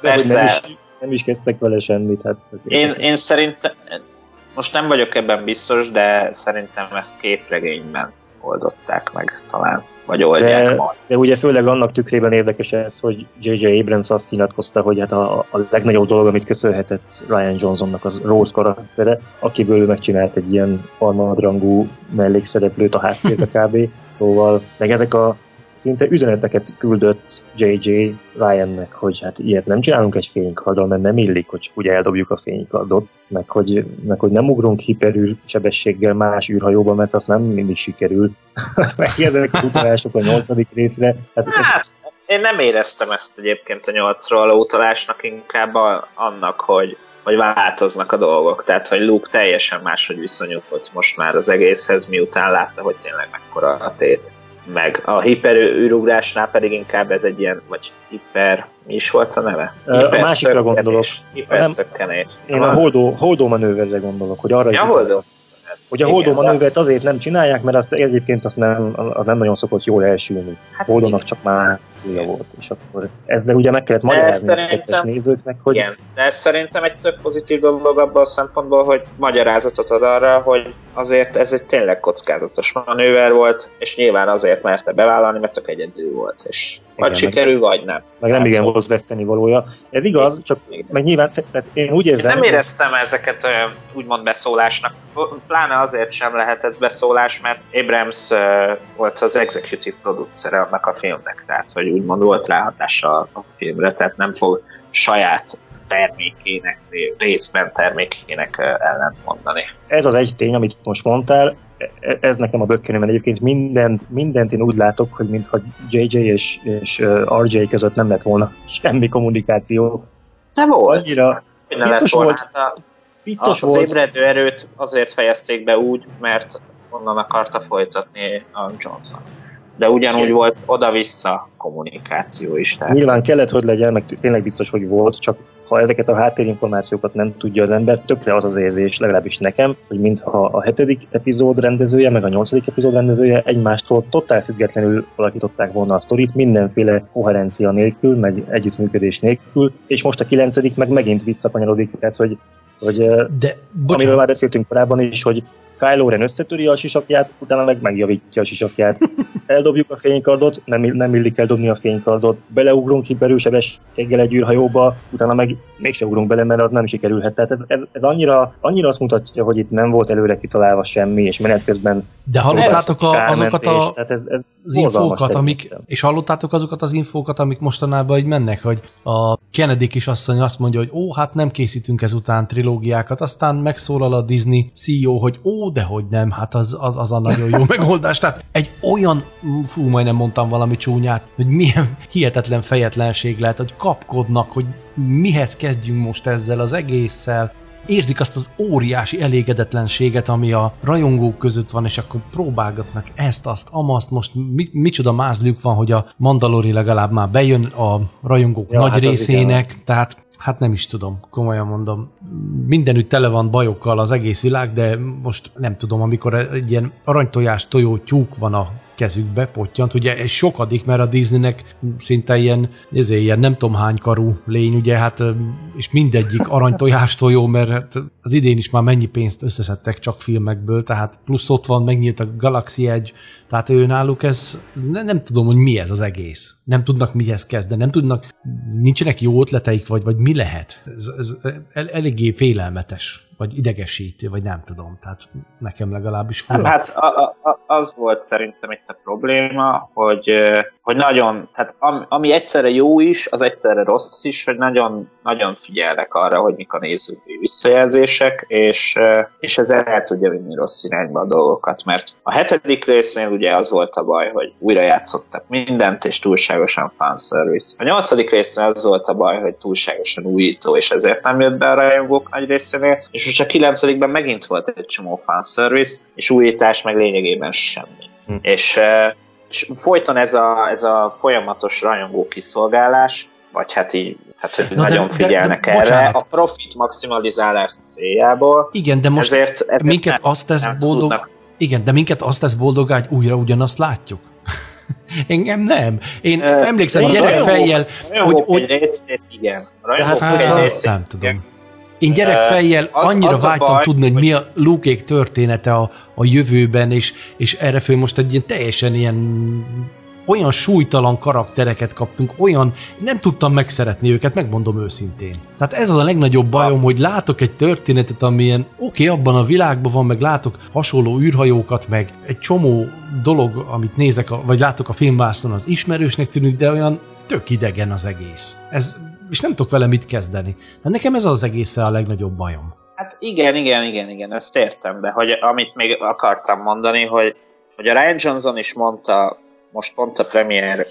Persze, nem, is, nem is kezdtek vele semmit. Hát, én, én szerintem, most nem vagyok ebben biztos, de szerintem ezt képregényben oldották meg talán, vagy oldják de, majd. De ugye főleg annak tükrében érdekes ez, hogy J.J. Abrams azt nyilatkozta, hogy hát a, a legnagyobb dolog, amit köszönhetett Ryan Johnsonnak az Rose karaktere, akiből ő megcsinált egy ilyen harmadrangú mellékszereplőt a háttérbe kb. Szóval, meg ezek a szinte üzeneteket küldött J.J. Ryannek, hogy hát ilyet nem csinálunk egy fénykarddal, mert nem illik, hogy csak úgy eldobjuk a fénykardot, meg hogy, meg hogy nem ugrunk hiperűr sebességgel más űrhajóba, mert azt nem mindig sikerül. meg az utalások a nyolcadik részre. Hát, hát ez... én nem éreztem ezt egyébként a nyolcról a utalásnak, inkább a, annak, hogy hogy változnak a dolgok, tehát hogy Luke teljesen máshogy viszonyult most már az egészhez, miután látta, hogy tényleg mekkora a tét meg a hiperűrugrásnál pedig inkább ez egy ilyen, vagy hiper, mi is volt a neve? Hiper a másikra gondolok. Hiper Én a holdó, holdó manőverre gondolok, hogy arra ja, is holdó. Hogy a holdó manővert azért nem csinálják, mert azt egyébként azt nem, az nem nagyon szokott jól elsülni. Hát Holdónak csak már zia volt, és akkor ezzel ugye meg kellett magyarázni a nézőknek, hogy... Igen, de ez szerintem egy tök pozitív dolog abban a szempontból, hogy magyarázatot ad arra, hogy azért ez egy tényleg kockázatos manőver volt, és nyilván azért merte bevállalni, mert tök egyedül volt, és vagy igen, sikerül, meg, vagy nem. Meg nem igen volt veszteni valója. Ez igaz, csak igen. meg nyilván, tehát én úgy érzem... Én nem éreztem ezeket úgymond beszólásnak, pláne azért sem lehetett beszólás, mert Abrams volt az executive producere annak a filmnek, tehát hogy úgymond volt ráhatása a filmre, tehát nem fog saját termékének, részben termékének ellent mondani. Ez az egy tény, amit most mondtál, ez nekem a bökkenőm, egyébként mindent, mindent én úgy látok, hogy mintha JJ és, és RJ között nem lett volna semmi kommunikáció. De volt. Annyira, biztos volt. Hát a, biztos az volt. Az ébredő erőt azért fejezték be úgy, mert onnan akarta folytatni a Johnson de ugyanúgy volt oda-vissza kommunikáció is. Tehát... Nyilván kellett, hogy legyen, meg tényleg biztos, hogy volt, csak ha ezeket a háttérinformációkat nem tudja az ember, tökre az az érzés, legalábbis nekem, hogy mintha a hetedik epizód rendezője, meg a nyolcadik epizód rendezője egymástól totál függetlenül alakították volna a sztorit, mindenféle koherencia nélkül, meg együttműködés nélkül, és most a kilencedik meg megint visszakanyarodik, tehát hogy, hogy De, amiről már beszéltünk korábban is, hogy Kylo Ren összetöri a sisakját, utána meg megjavítja a sisakját. Eldobjuk a fénykardot, nem, nem illik eldobni a fénykardot. Beleugrunk hiperősebességgel egy űrhajóba, utána meg mégse ugrunk bele, mert az nem sikerülhet. Tehát ez, ez, ez annyira, annyira azt mutatja, hogy itt nem volt előre kitalálva semmi, és menet közben De hallottátok a, azokat a, tehát ez, ez az infókat, amik, és hallottátok azokat az infókat, amik mostanában így mennek, hogy a Kennedy kisasszony azt mondja, hogy ó, hát nem készítünk ezután trilógiákat, aztán megszólal a Disney CEO, hogy ó, de hogy nem, hát az, az, az a nagyon jó megoldás. Tehát egy olyan, fú, majdnem mondtam valami csúnyát, hogy milyen hihetetlen fejetlenség lehet, hogy kapkodnak, hogy mihez kezdjünk most ezzel az egésszel, érzik azt az óriási elégedetlenséget, ami a rajongók között van, és akkor próbálgatnak ezt, azt, amazt, most mi, micsoda mázliuk van, hogy a Mandalori legalább már bejön a rajongók Ja, nagy hát részének, igen, tehát hát nem is tudom, komolyan mondom. Mindenütt tele van bajokkal az egész világ, de most nem tudom, amikor egy ilyen aranytojás tojó tyúk van a kezükbe, pottyant, ugye egy sokadik, mert a Disneynek szinte ilyen, ezért ilyen nem tudom hány karú lény, ugye, hát és mindegyik aranytojás tojó, mert hát az idén is már mennyi pénzt összeszedtek csak filmekből, tehát plusz ott van, megnyílt a Galaxy Edge, tehát ő náluk ez, ne, nem tudom, hogy mi ez az egész. Nem tudnak mihez kezdeni, nem tudnak, nincsenek jó ötleteik, vagy, vagy mi lehet. Ez, ez el, eléggé félelmetes, vagy idegesítő, vagy nem tudom. Tehát nekem legalábbis fura. Hát a, a, az volt szerintem itt a probléma, hogy, hogy nagyon, tehát ami, ami egyszerre jó is, az egyszerre rossz is, hogy nagyon, nagyon figyelnek arra, hogy mik a nézői visszajelzések, és, és ez el tudja vinni rossz irányba a dolgokat, mert a hetedik résznél ugye az volt a baj, hogy újra játszottak mindent, és túlságosan fanservice. A nyolcadik résznél az volt a baj, hogy túlságosan újító, és ezért nem jött be a rajongók nagy részénél, és most a kilencedikben megint volt egy csomó fanservice, és újítás meg lényegében semmi. Hm. És folyton ez a, ez a folyamatos rajongó kiszolgálás, vagy hát így, hát hogy Na de- nagyon de- de figyelnek erre, bocsánat. a profit maximalizálás céljából, Igen, de most ezért, ezért minket nem, azt tesz nem boldog, tudnak igen, de minket azt tesz boldogá, hogy újra ugyanazt látjuk. Engem nem. Én Ö, emlékszem a gyerekfejjel, hogy, hogy egy részét igen. A rajongók hát, egy részét nem igen. Én gyerekfejjel Az- annyira az vágytam baj, tudni, hogy mi a hogy- Lukék története a, a jövőben, és, és erre föl most egy ilyen teljesen ilyen olyan súlytalan karaktereket kaptunk, olyan, nem tudtam megszeretni őket, megmondom őszintén. Tehát ez az a legnagyobb bajom, hogy látok egy történetet, amilyen oké, okay, abban a világban van, meg látok hasonló űrhajókat, meg egy csomó dolog, amit nézek, a, vagy látok a filmvászon, az ismerősnek tűnik, de olyan tök idegen az egész. Ez, és nem tudok vele mit kezdeni. De nekem ez az egészen a legnagyobb bajom. Hát igen, igen, igen, igen, ezt értem, de hogy amit még akartam mondani, hogy, hogy a Ryan Johnson is mondta, most pont a premier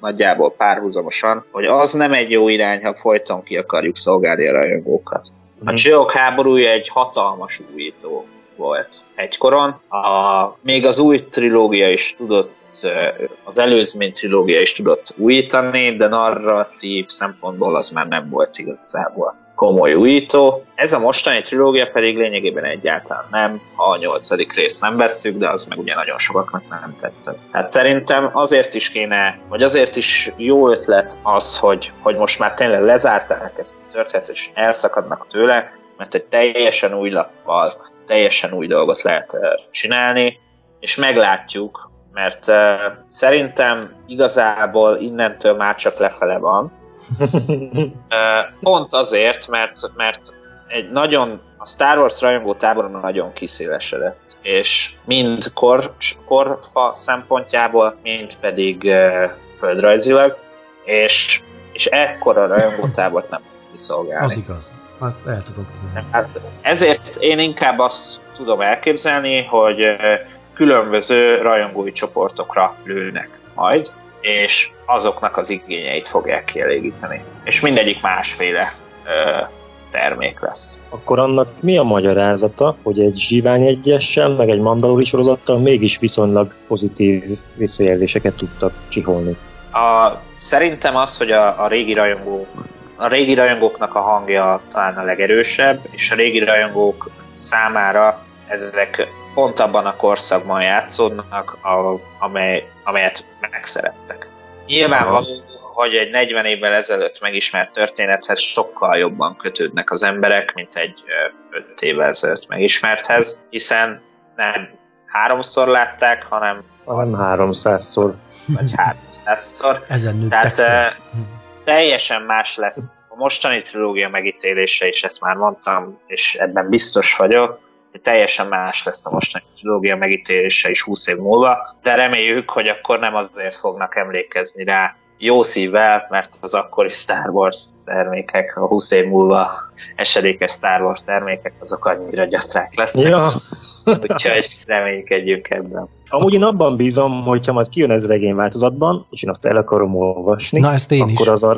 nagyjából párhuzamosan, hogy az nem egy jó irány, ha folyton ki akarjuk szolgálni a rajongókat. A Mhm. Csillagok háborúja egy hatalmas újító volt egykoron. A, még az új trilógia is tudott ö, az előzmény trilógia is tudott újítani, de narratív szempontból az már nem volt igazából komoly újító. Ez a mostani trilógia pedig lényegében egyáltalán nem, a nyolcadik részt nem vesszük, de az meg ugye nagyon sokaknak nem tetszett. Tehát szerintem azért is kéne, vagy azért is jó ötlet az, hogy, hogy most már tényleg lezárták ezt a történetet, és elszakadnak tőle, mert egy teljesen új lappal, teljesen új dolgot lehet csinálni, és meglátjuk, mert uh, szerintem igazából innentől már csak lefele van. Uh, pont azért, mert, mert egy nagyon, a Star Wars rajongó táboron nagyon kiszélesedett, és mind kor, korfa szempontjából, mind pedig uh, földrajzilag, és, és ekkora rajongó tábort nem kiszolgálni. Az igaz. Azt el tudom. Hát ezért én inkább azt tudom elképzelni, hogy ö, különböző rajongói csoportokra lőnek majd, és azoknak az igényeit fogják kielégíteni. És mindegyik másféle ö, termék lesz. Akkor annak mi a magyarázata, hogy egy zsivány egyessel, meg egy mandalori sorozattal mégis viszonylag pozitív visszajelzéseket tudtak csiholni? A, szerintem az, hogy a, a régi rajongók a régi rajongóknak a hangja talán a legerősebb, és a régi rajongók számára ezek pont abban a korszakban játszódnak, a, amely, amelyet megszerettek. Nyilvánvaló, hogy egy 40 évvel ezelőtt megismert történethez sokkal jobban kötődnek az emberek, mint egy 5 évvel ezelőtt megismerthez, hiszen nem háromszor látták, hanem hanem 300-szor. vagy 300-szor. Ezen nőttek Tehát fel. eh, teljesen más lesz a mostani trilógia megítélése, és ezt már mondtam, és ebben biztos vagyok, teljesen más lesz a mostani trilógia megítélése is 20 év múlva, de reméljük, hogy akkor nem azért fognak emlékezni rá jó szívvel, mert az akkori Star Wars termékek, a 20 év múlva esedékes Star Wars termékek, azok annyira gyatrák lesznek, Ja. úgyhogy reménykedjünk ebben. Amúgy én abban bízom, hogy ha majd kijön ez regény változatban, és én azt el akarom olvasni, Na, ezt én is. akkor az a,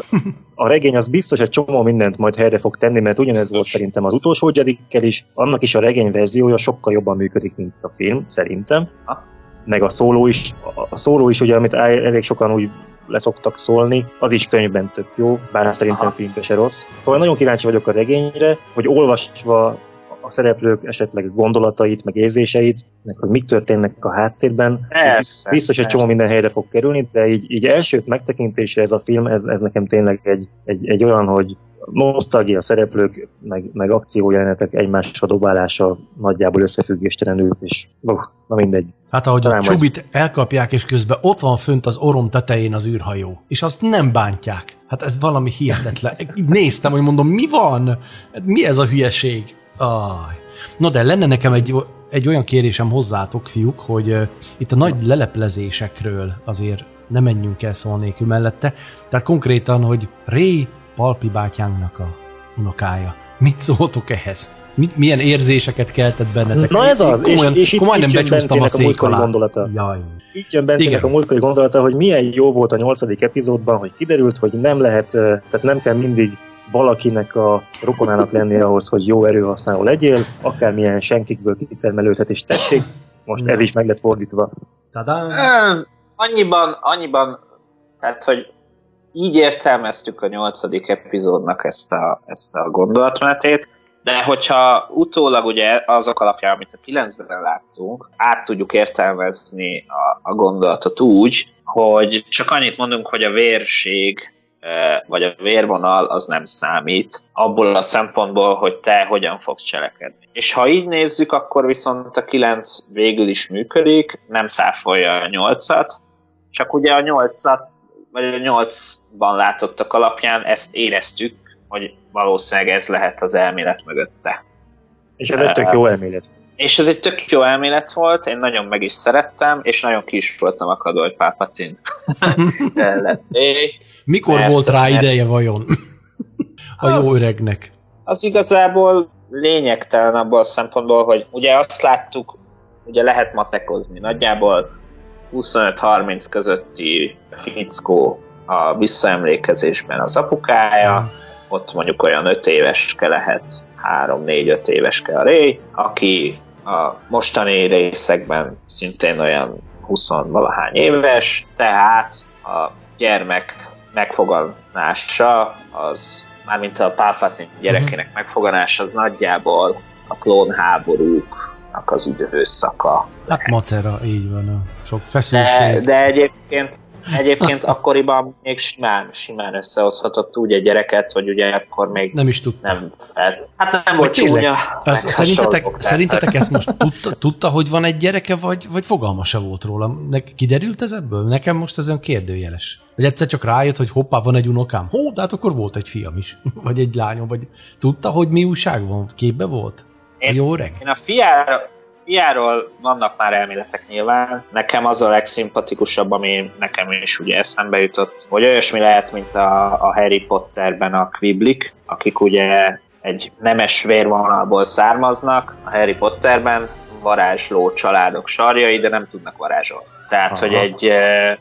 a regény az biztos egy csomó mindent majd helyre fog tenni, mert ugyanez volt szerintem az utolsó Jedikkel is, annak is a regény verziója sokkal jobban működik, mint a film, szerintem. Ha. Meg a szóló is, a szóló is, ugye, amit el- elég sokan úgy leszoktak szólni, az is könyvben tök jó, bár szerintem Aha. filmben se rossz. Szóval nagyon kíváncsi vagyok a regényre, hogy olvasva a szereplők esetleg gondolatait, meg érzéseit, meg hogy mik történnek a háttérben. Persze, Biztos, hogy csomó minden helyre fog kerülni, de így, így első megtekintésre ez a film, ez, ez nekem tényleg egy, egy, egy olyan, hogy nosztalgia szereplők, meg, meg akciójelenetek egymásra dobálása nagyjából összefüggéstelenül, és uh, na mindegy. Hát ahogy a Talán majd- Csubit elkapják, és közben ott van fönt az orom tetején az űrhajó, és azt nem bántják. Hát ez valami hihetetlen. Néztem, hogy mondom, mi van? Mi ez a hülyeség? Aj. No, de lenne nekem egy, egy olyan kérésem hozzátok, fiúk, hogy uh, itt a nagy leleplezésekről azért ne menjünk el szó nélkül mellette. Tehát konkrétan, hogy Ré Palpi bátyánknak a unokája. Mit szóltok ehhez? Mit, milyen érzéseket keltett bennetek? Na ez az, és, komolyan, és itt, komolyan itt jön a Bencének a szék múltkori alá. gondolata. Jaj. Itt jön Bencének a múltkori gondolata, hogy milyen jó volt a nyolcadik epizódban, hogy kiderült, hogy nem lehet, tehát nem kell mindig valakinek a rokonának lenni ahhoz, hogy jó erőhasználó legyél, akármilyen senkikből kitermelődhet, és tessék, most ez is meg lett fordítva. Annyiban, annyiban, tehát, hogy így értelmeztük a nyolcadik epizódnak ezt a, ezt a gondolatmenetét, de hogyha utólag ugye azok alapján, amit a 9-ben láttunk, át tudjuk értelmezni a, a gondolatot úgy, hogy csak annyit mondunk, hogy a vérség vagy a vérvonal az nem számít, abból a szempontból, hogy te hogyan fogsz cselekedni. És ha így nézzük, akkor viszont a 9 végül is működik, nem száfolja a 8-at, csak ugye a 8-at, vagy a 8-ban látottak alapján ezt éreztük, hogy valószínűleg ez lehet az elmélet mögötte. És ez egy tök jó elmélet. És ez egy tök jó elmélet volt, én nagyon meg is szerettem, és nagyon ki is voltam akadva, hogy Palpatine letté. Mikor Mert- volt rá mert- ideje vajon? A jó Az- öregnek. Az igazából lényegtelen abból a szempontból, hogy ugye azt láttuk, ugye lehet matekozni, nagyjából 25-30 közötti fickó a visszaemlékezésben az apukája, ott mondjuk olyan 5 éveske lehet, 3-4-5 éveske a Ray, aki a mostani részekben szintén olyan 20 valahány éves, tehát a gyermek megfogadása az, mármint a Palpatine gyerekének megfogadása az nagyjából a klónháborúknak az időszaka. Hát macera, így van. a Sok De, feszültség. de egyébként Egyébként akkoriban még simán, simán összehozhatott úgy egy gyereket, hogy ugye akkor még Nem is tudta. nem fel. Hát nem volt tényleg? csúnya. Az, szerintetek, szerintetek ezt most tudta, tudta, hogy van egy gyereke, vagy, vagy fogalma se volt róla? Ne, kiderült ez ebből? Nekem most ez olyan kérdőjeles. Vagy egyszer csak rájött, hogy hoppá, van egy unokám. Hó, de hát akkor volt egy fiam is. Vagy egy lányom, vagy tudta, hogy mi újság van? Képbe volt? A Én- jó öreg? Én a fiára, fiáról vannak már elméletek nyilván. Nekem az a legszimpatikusabb, ami nekem is ugye eszembe jutott, hogy olyasmi lehet, mint a, a Harry Potterben a Quiblik, akik ugye egy nemes vérvonalból származnak. A Harry Potterben varázsló családok sarjai, de nem tudnak varázsolni. Tehát, Aha. hogy egy,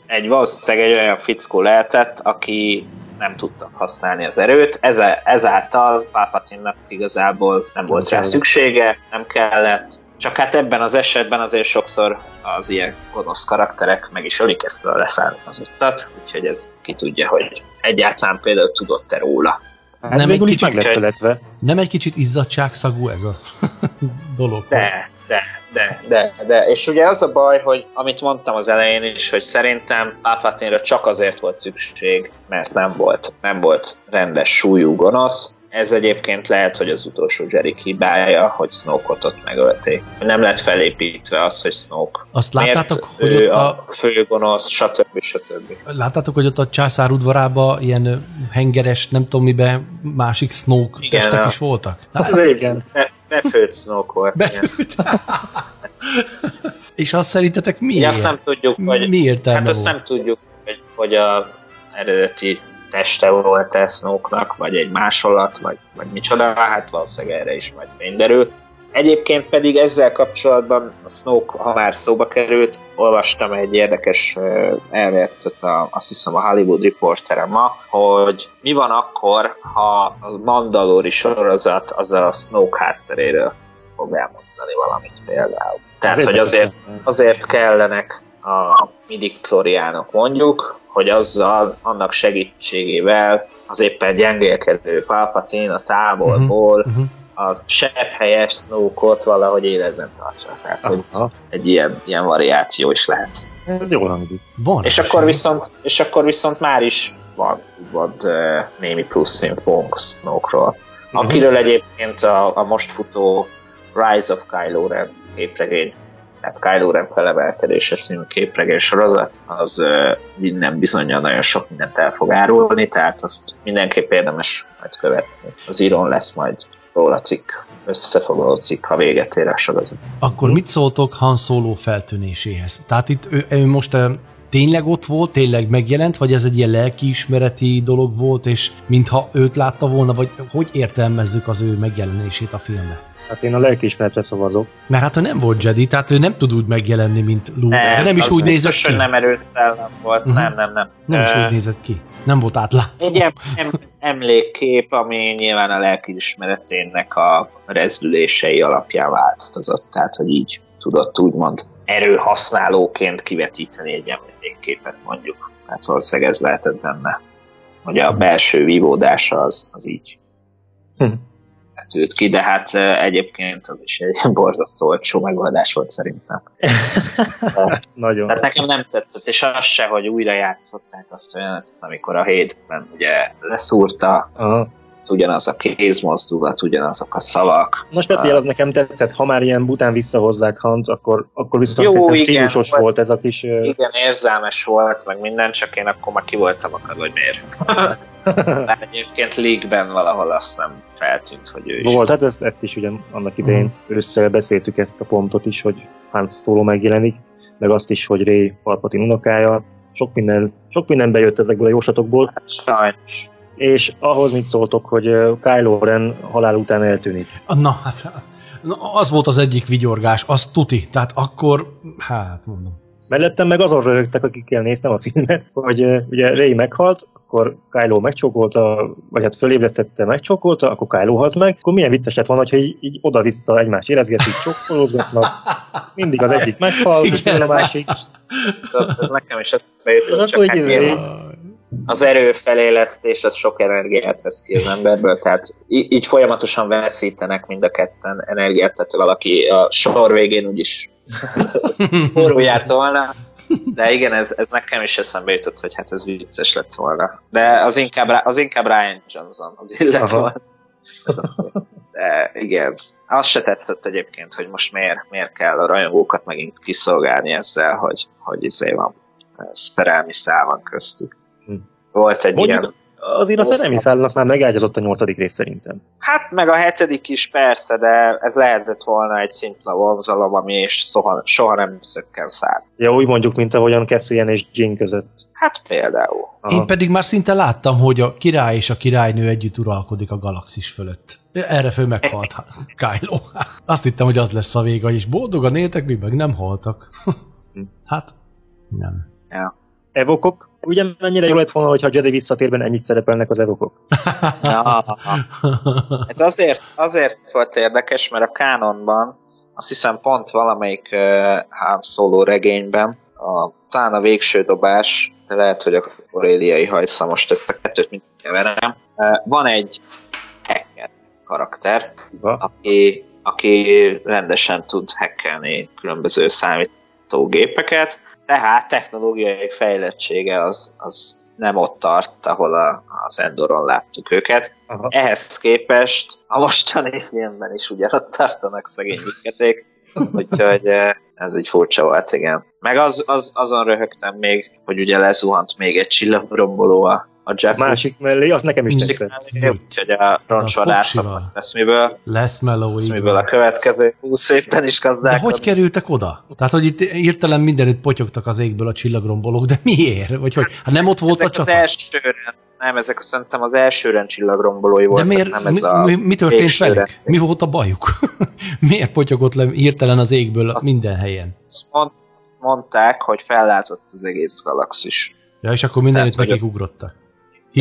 egy valószínűleg egy olyan fickó lehetett, aki nem tudta használni az erőt, ezáltal Palpatinnak igazából nem volt rá szüksége, nem kellett, csak hát ebben az esetben azért sokszor az ilyen gonosz karakterek meg is ölik ezt a leszármazottat, úgyhogy ez ki tudja, hogy egyáltalán például tudott-e róla. Hát Nem egy kicsit- lett teletve. Nem egy kicsit izzadságszagú ez a dolog? De, de, De, de, de, és ugye az a baj, hogy amit mondtam az elején is, hogy szerintem palpatine csak azért volt szükség, mert nem volt, nem volt rendes súlyú gonosz, ez egyébként lehet, hogy az utolsó Jerry hibája, hogy Snoke-ot ott megölték. Nem lett felépítve az, hogy Snoke. Azt láttátok, Miért hogy ő ott a... a, főgonosz, stb. stb. láttátok, hogy ott a császár udvarába ilyen hengeres, nem tudom mibe, másik Snoke Igen, testek a- is voltak? Az régen. Be, befőtt Snoke volt. igen. Befőtt. És azt szerintetek miért? azt nem tudjuk, hogy... Mi értelme Hát azt volt? nem tudjuk, hogy, hogy a eredeti teste volt-e Snoke-nak, vagy egy másolat, vagy, vagy micsoda, hát valószínűleg erre is majd fényderül. Egyébként pedig ezzel kapcsolatban a Snoke, ha már szóba került, olvastam egy érdekes elméletet, azt hiszem a Hollywood Reporteren ma, hogy mi van akkor, ha a Mandalori sorozat az a Snoke hátteréről fog elmondani valamit például. Tehát, hogy azért azért kellenek a midichloriánok mondjuk, hogy azzal, annak segítségével az éppen gyengélkedő Palpatine a távolból Mhm. a sebb helyes Snoke-ot valahogy életben tartsa. Tehát, hogy Aha, egy ilyen, ilyen variáció is lehet. ez jól hangzik. Van És akkor viszont, és akkor viszont már is van, van uh, némi plusz infónk Snoke-ról. Akiről egyébként a, a most futó Rise of Kylo Ren képregény, tehát Kylo Ren felemelkedése című képregény sorozat, az minden bizonyal nagyon sok mindent el fog árulni, tehát azt mindenképp érdemes majd követni. Az íron lesz majd róla cikk, összefoglaló cikk, ha véget ér a sorozat. Akkor mit szóltok Han Solo feltűnéséhez? Tehát itt ő, ő most tényleg ott volt, tényleg megjelent, vagy ez egy ilyen lelkiismereti dolog volt, és mintha őt látta volna, vagy hogy értelmezzük az ő megjelenését a filmbe? Hát én a lelkiismeretre szavazok. Mert hát ő nem volt Jedi, tehát ő nem tud úgy megjelenni, mint Luke. Nem, nem is úgy nézett ki. nem erőt szellem volt, Mhm. nem, nem, nem. Nem is úgy nézett ki. Nem volt átlátszó. Egy em- em- emlékkép, ami nyilván a lelkiismeretének a rezdülései alapján változott, tehát hogy így tudott úgymond erőhasználóként kivetíteni egy emlékképet mondjuk. Tehát valószínűleg ez lehetett benne, hogy a belső vívódása az, az így Hm. Vetült ki, de hát egyébként az is egy borzasztó olcsó megoldás volt szerintem. Nagyon. Tehát nekem nem tetszett, és az se, hogy újra játszották azt a jelenetet, amikor a hétben ugye leszúrta Aha. Ugyanaz a kézmozdulat, ugyanazok a szavak. Na speciál az nekem tetszett, ha már ilyen bután visszahozzák Hant, akkor, akkor viszont Jó, szerintem igen, stílusos volt ez a kis... Igen, érzelmes volt, meg minden, csak én akkor már ki voltam akadva, hogy miért. De egyébként League-ben valahol azt hiszem feltűnt, hogy ő is. Volt, hát ezt, ezt is ugye annak idején Mhm. össze beszéltük ezt a pontot is, hogy Han Solo megjelenik, meg azt is, hogy Ray Palpatine unokája. Sok minden, sok minden bejött ezekből a jóslatokból, Sajnos. És ahhoz mit szóltok, hogy Kylo Ren halál után eltűnik. Na, hát na, az volt az egyik vigyorgás, az tuti. Tehát akkor, hát mondom. Mellettem meg azon röhögtek, akikkel néztem a filmet, hogy ugye Ray meghalt, akkor Kylo megcsókolta, vagy hát fölébresztette, megcsókolta, akkor Kylo halt meg, akkor milyen vicces lett volna, hogy így, így oda-vissza egymást érezgetik, csókolózgatnak, mindig az egyik meghal, Igen, a másik. Ez nekem is eszembe jutott, Az csak hát így- az erőfelélesztés az sok energiát vesz ki az emberből, tehát így folyamatosan veszítenek mind a ketten energiát, tehát valaki a sor végén úgyis forró járt volna. De igen, ez, ez nekem is eszembe jutott, hogy hát ez vicces lett volna. De az inkább, az inkább Ryan Johnson, az illet volna. De igen, az se tetszett egyébként, hogy most miért, miért kell a rajongókat megint kiszolgálni ezzel, hogy, hogy izé van, szerelmi szál van köztük. Hm. Volt egy Mondjuk, ilyen azért a szerelmi szállnak már megágyazott a nyolcadik rész szerintem. Hát meg a hetedik is persze, de ez lehetett volna egy szimpla vonzalom, ami és soha, soha nem szökken száll. Ja, úgy mondjuk, mint ahogyan Cassian és Jin között. Hát például. Aha. Én pedig már szinte láttam, hogy a király és a királynő együtt uralkodik a galaxis fölött. Erre föl meghalt Kylo. Azt hittem, hogy az lesz a vége, és boldogan éltek, mi meg nem haltak. hát, nem. Evokok? Ugye mennyire jó lett volna, hogyha Jedi visszatérben ennyit szerepelnek az evokok? Ja. Ez azért, azért volt érdekes, mert a kánonban azt hiszem pont valamelyik uh, Han Solo regényben, a, talán a végső dobás, lehet, hogy a Auréliai hajsza most ezt a kettőt mind keverem, uh, van egy hacker karakter, Va? aki aki rendesen tud hackelni különböző számítógépeket, tehát technológiai fejlettsége az, az nem ott tart, ahol a, az Endoron láttuk őket. Aha. Ehhez képest a mostani filmben is ugyanott tartanak szegény nyugketék, úgyhogy ez így furcsa volt, igen. Meg az, az, azon röhögtem még, hogy ugye lezuhant még egy csillagromboló a, a Jack Másik mellé, az nekem is tetszett. Úgyhogy a popsival. lesz miből, Lesz meló, lesz miből a következő 20 évben is De gazdálkodni. hogy kerültek oda? Tehát, hogy itt hirtelen mindenütt potyogtak az égből a csillagrombolók, de miért? Vagy hogy? Hát nem ott volt a ezek az csata? elsőren, nem, ezek szerintem az elsőren csillagrombolói De voltak, miért, nem ez mi, a mi, mi történt velük? Mi volt a bajuk? miért potyogott le hirtelen az égből Azt- minden helyen? Azt mond, mondták, hogy fellázott az egész galaxis. Ja, és akkor mindenütt Tehát, hogy nekik ugrottak.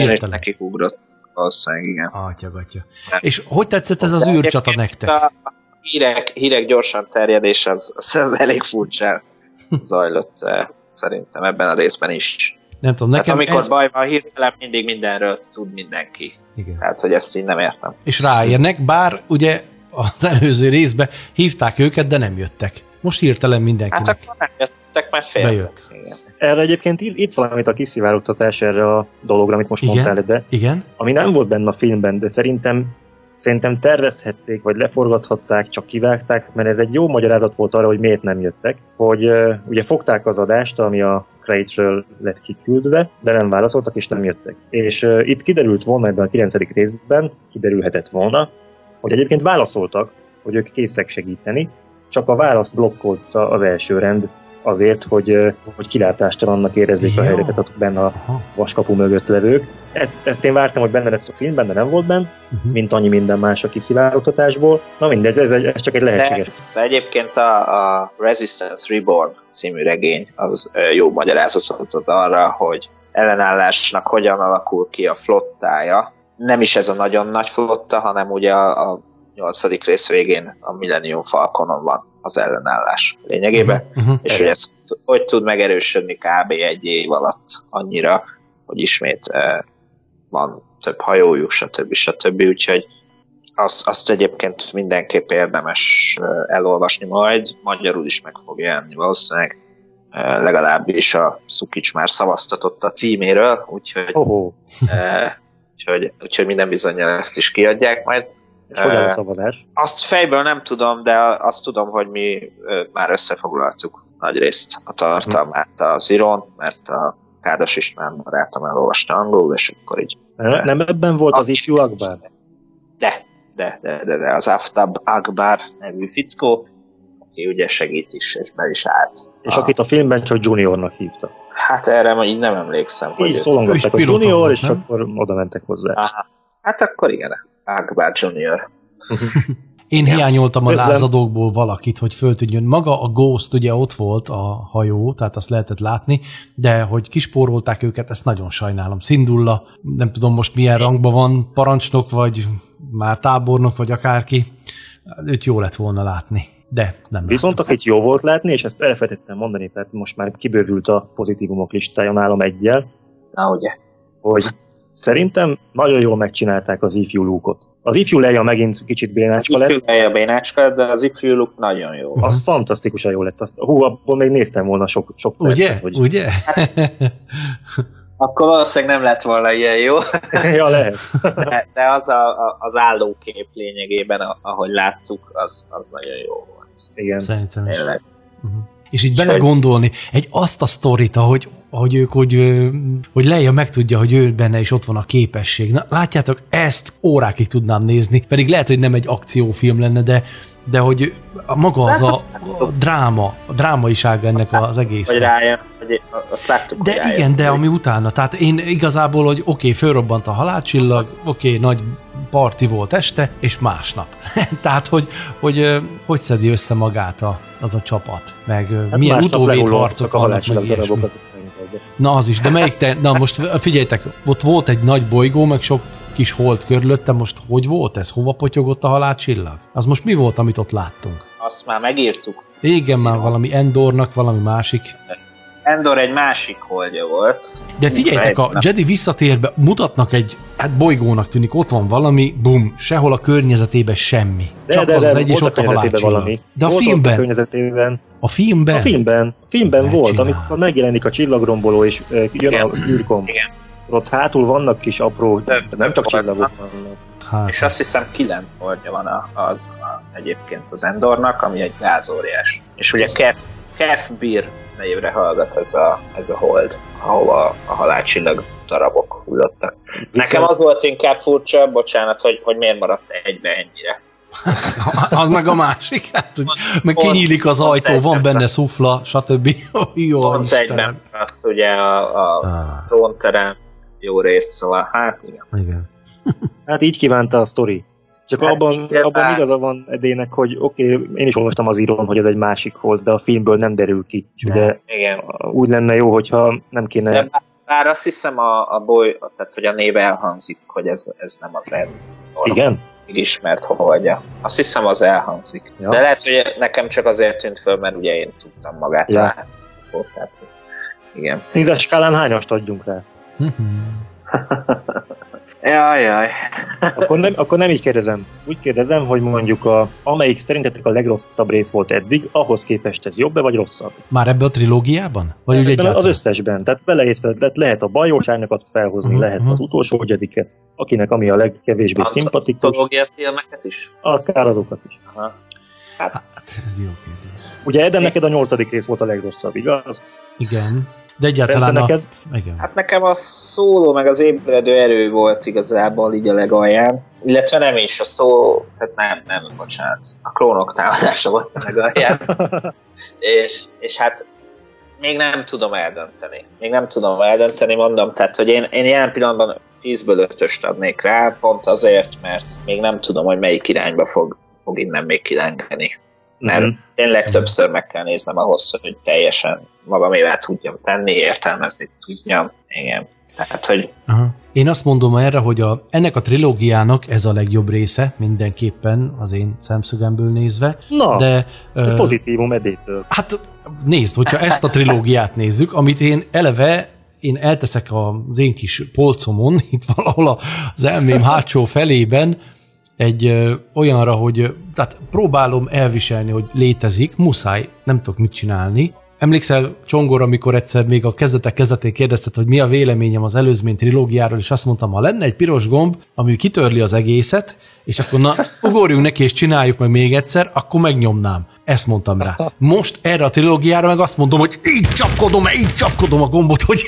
Hirtelen. Nekik ugrott valószínűleg, igen. Atyagatja. Nem. És hogy tetszett ez az űrcsata nektek? A hírek, hírek gyorsan terjedés az, az, az elég furcsán zajlott eh, szerintem ebben a részben is. Nem tudom, Nekem nekem hát amikor ez... baj van, hirtelen mindig mindenről tud mindenki. Igen. Tehát, hogy ezt így nem értem. És ráérnek, bár ugye az előző részben hívták őket, de nem jöttek. Most hirtelen mindenkinek. Hát akkor nem jöttek, mert féltek. Bejött. Igen. Erre egyébként itt, valamit a kiszivárogtatás erre a dologra, amit most Igen. mondtál, de Igen? ami nem volt benne a filmben, de szerintem szerintem tervezhették, vagy leforgathatták, csak kivágták, mert ez egy jó magyarázat volt arra, hogy miért nem jöttek. Hogy uh, ugye fogták az adást, ami a Crate-ről lett kiküldve, de nem válaszoltak, és nem jöttek. És uh, itt kiderült volna ebben a 9. részben, kiderülhetett volna, hogy egyébként válaszoltak, hogy ők készek segíteni, csak a választ blokkolta az első rend azért, hogy, hogy kilátástalannak érezzék a Jó. helyzetet ott benne a vaskapu mögött levők. Ezt, ezt én vártam, hogy benne lesz a filmben, de nem volt benne, Uh-huh. mint annyi minden más a kiszivárogtatásból. Na mindegy, ez, egy, ez csak egy lehetséges. De, szóval egyébként a, a Resistance Reborn című regény az jó magyarázatot ad arra, hogy ellenállásnak hogyan alakul ki a flottája. Nem is ez a nagyon nagy flotta, hanem ugye a, a nyolcadik rész végén a Millennium Falconon van az ellenállás lényegében. Uh-huh. És hogy ez hogy tud megerősödni kb. egy év alatt annyira, hogy ismét eh, van több hajójuk, stb. stb. Úgyhogy azt, azt egyébként mindenképp érdemes eh, elolvasni majd, magyarul is meg fog jelenni valószínűleg, eh, legalábbis a Szukics már szavaztatott a címéről, úgyhogy, Oh, úgyhogy, úgyhogy minden bizonyal ezt is kiadják majd. És hogyan a szavazás? azt fejből nem tudom, de azt tudom, hogy mi már összefoglaltuk nagy részt a tartalmát az Iron, mert a Kádas István barátom elolvasta angolul, és akkor így Nem nem ebben volt az ifjú Akbar? de, de, de, de, de az Aftab Akbar nevű fickó, aki ugye segít is, és be is állt. És A- akit a filmben csak Juniornak hívta. Hát erre ma így nem emlékszem. Így is hogy Junior, volt, és nem? akkor oda mentek hozzá. Aha. Hát akkor igen, Akbar Junior. Én hiányoltam a Közben- lázadókból valakit, hogy föltűnjön. Maga a Ghost ugye ott volt a hajó, tehát azt lehetett látni, de hogy kispórolták őket, ezt nagyon sajnálom. Szindulla, nem tudom most milyen rangban van, parancsnok, vagy már tábornok, vagy akárki. Őt jó lett volna látni, de nem Viszont akit jó volt látni, és ezt elfelejtettem mondani, tehát most már kibővült a pozitívumok listája nálam egyel, Na ugye. hogy szerintem nagyon jól megcsinálták az ifjú lúkot. Az ifjú leja megint kicsit Az bénácska ifjú lett, helye a bénácska, de az ifjú look nagyon jó. az fantasztikusan jó lett. Az, hú, abból még néztem volna sok, sok Ugye? percet, hogy Ugye? Akkor valószínűleg nem lett volna ilyen jó, ja, lehet. de de az a, a, az állókép lényegében, ahogy láttuk, az, az nagyon jó volt. Igen. Szerintem is. Tényleg. Uh-huh. És így belegondolni, egy azt a sztorit, ahogy, ahogy ők, hogy, ö, hogy Leia megtudja, hogy ő benne is ott van a képesség. Na, látjátok, ezt órákig tudnám nézni, pedig lehet, hogy nem egy akciófilm lenne, de, de hogy a maga az Hát a, a dráma, a drámaisága ennek az Hogy egésznek. rájön, hogy azt láttuk, De rájön. igen, de ami utána, tehát én igazából, hogy oké, okay, fölrobbant a halálcsillag, oké, okay, nagy parti volt este, és másnap. tehát, hogy, hogy hogy szedi össze magát a, az a csapat, meg Hát milyen másnap utóvét lehullottak harcok a halálcsillag darabok, az Na az is, de melyik te, na most figyeljetek, ott volt egy nagy bolygó, meg sok kis hold körülötte, most hogy volt ez? Hova potyogott a halálcsillag? Az most mi volt, amit ott láttunk? Azt már megírtuk. Igen, már Szívom. valami Endornak, valami másik. Endor egy másik holdja volt. De figyeljetek, a. Jedi visszatérbe mutatnak egy, hát bolygónak tűnik, ott van valami, bum, sehol a környezetében semmi. De, Csak de, az de, az egy, és ott a a halálcsillag. De a volt a filmben, környezetében. a filmben, A filmben, a filmben volt, csinál? amikor megjelenik a csillagromboló, és uh, jön Igen. a űrkom. Igen. Ott hátul vannak kis apró, Nem, nem csak csillagok vannak. hát, És azt hiszem kilenc holdja van a, a, a, egyébként az Endornak, ami egy gázóriás. És ugye Kerf, Kerfbir névre hallgat ez a, ez a hold, ahova a halálcsillag darabok hullottak. Nekem az volt inkább furcsa, bocsánat, hogy, hogy miért maradt egybe ennyire. az meg a másik, hát, hogy meg kinyílik az ajtó, van benne szufla, stb. Jó, Pont egyben azt ugye a, a Ah, trónterem jó részt, szóval hát igen. igen. Hát így kívánta a sztori. Csak Hát abban, abban bár- igaza van Edének, hogy oké, okay, én is olvastam az írón, hogy ez egy másik hold, de a filmből nem derül ki. És Nem. ugye Igen. úgy lenne jó, hogyha nem kéne... De bár, bár azt hiszem a, a boly, tehát hogy a név elhangzik, hogy ez, ez nem az Endor. Igen? ismert holdja. Azt hiszem az elhangzik. Ja. De lehet, hogy nekem csak azért tűnt föl, mert ugye én tudtam magát Ja. Tehát, hogy igen. Tízes skálán hányast adjunk rá? Mhm. Jaj, jaj. Akkor nem, akkor nem így kérdezem. Úgy kérdezem, hogy mondjuk a, amelyik szerintetek a legrosszabb rész volt eddig, ahhoz képest ez jobb-e vagy rosszabb? Már ebbe a trilógiában? Vagy úgy Ebben az egyáltalán? összesben. Tehát beleértve lehet, lehet a bajós árnyakat felhozni, Mhm, lehet mhm. az utolsó jediket, akinek ami a legkevésbé szimpatikus, Antológia filmeket is? akár azokat is. Aha. Hát, ez jó kérdés. Ugye Eden neked a nyolcadik rész volt a legrosszabb, igaz? Igen. De Bence, egyáltalán a... neked? Igen. Hát nekem a szóló meg az ébredő erő volt igazából így a legalján. Illetve nem is a szó, tehát nem, nem, bocsánat. A klónok támadása volt a legalján. és, és hát még nem tudom eldönteni. Még nem tudom eldönteni, mondom, tehát, hogy én, én jelen pillanatban 10-ből 5-öst adnék rá, pont azért, mert még nem tudom, hogy melyik irányba fog, fog innen még kilengeni. Mert Mhm. tényleg többször meg kell néznem ahhoz, hogy teljesen magamévá tudjam tenni, értelmezni tudjam. Igen. Tehát, hogy Aha. Én azt mondom erre, hogy a, ennek a trilógiának ez a legjobb része, mindenképpen az én szemszögemből nézve, Na, de... ö, pozitívum Edétől. Hát nézd, hogyha ezt a trilógiát nézzük, amit én eleve én elteszek az én kis polcomon, itt valahol az elmém hátsó felében, egy ö, olyanra, hogy tehát próbálom elviselni, hogy létezik, muszáj, nem tudok mit csinálni. Emlékszel, Csongor, amikor egyszer még a kezdetek kezdetén kérdezted, hogy mi a véleményem az előzmény trilógiáról, és azt mondtam, ha lenne egy piros gomb, ami kitörli az egészet, és akkor na, ugorjunk neki és csináljuk meg még egyszer, akkor megnyomnám. Ezt mondtam rá. Most erre a trilógiára meg azt mondom, hogy így csapkodom, így csapkodom a gombot, hogy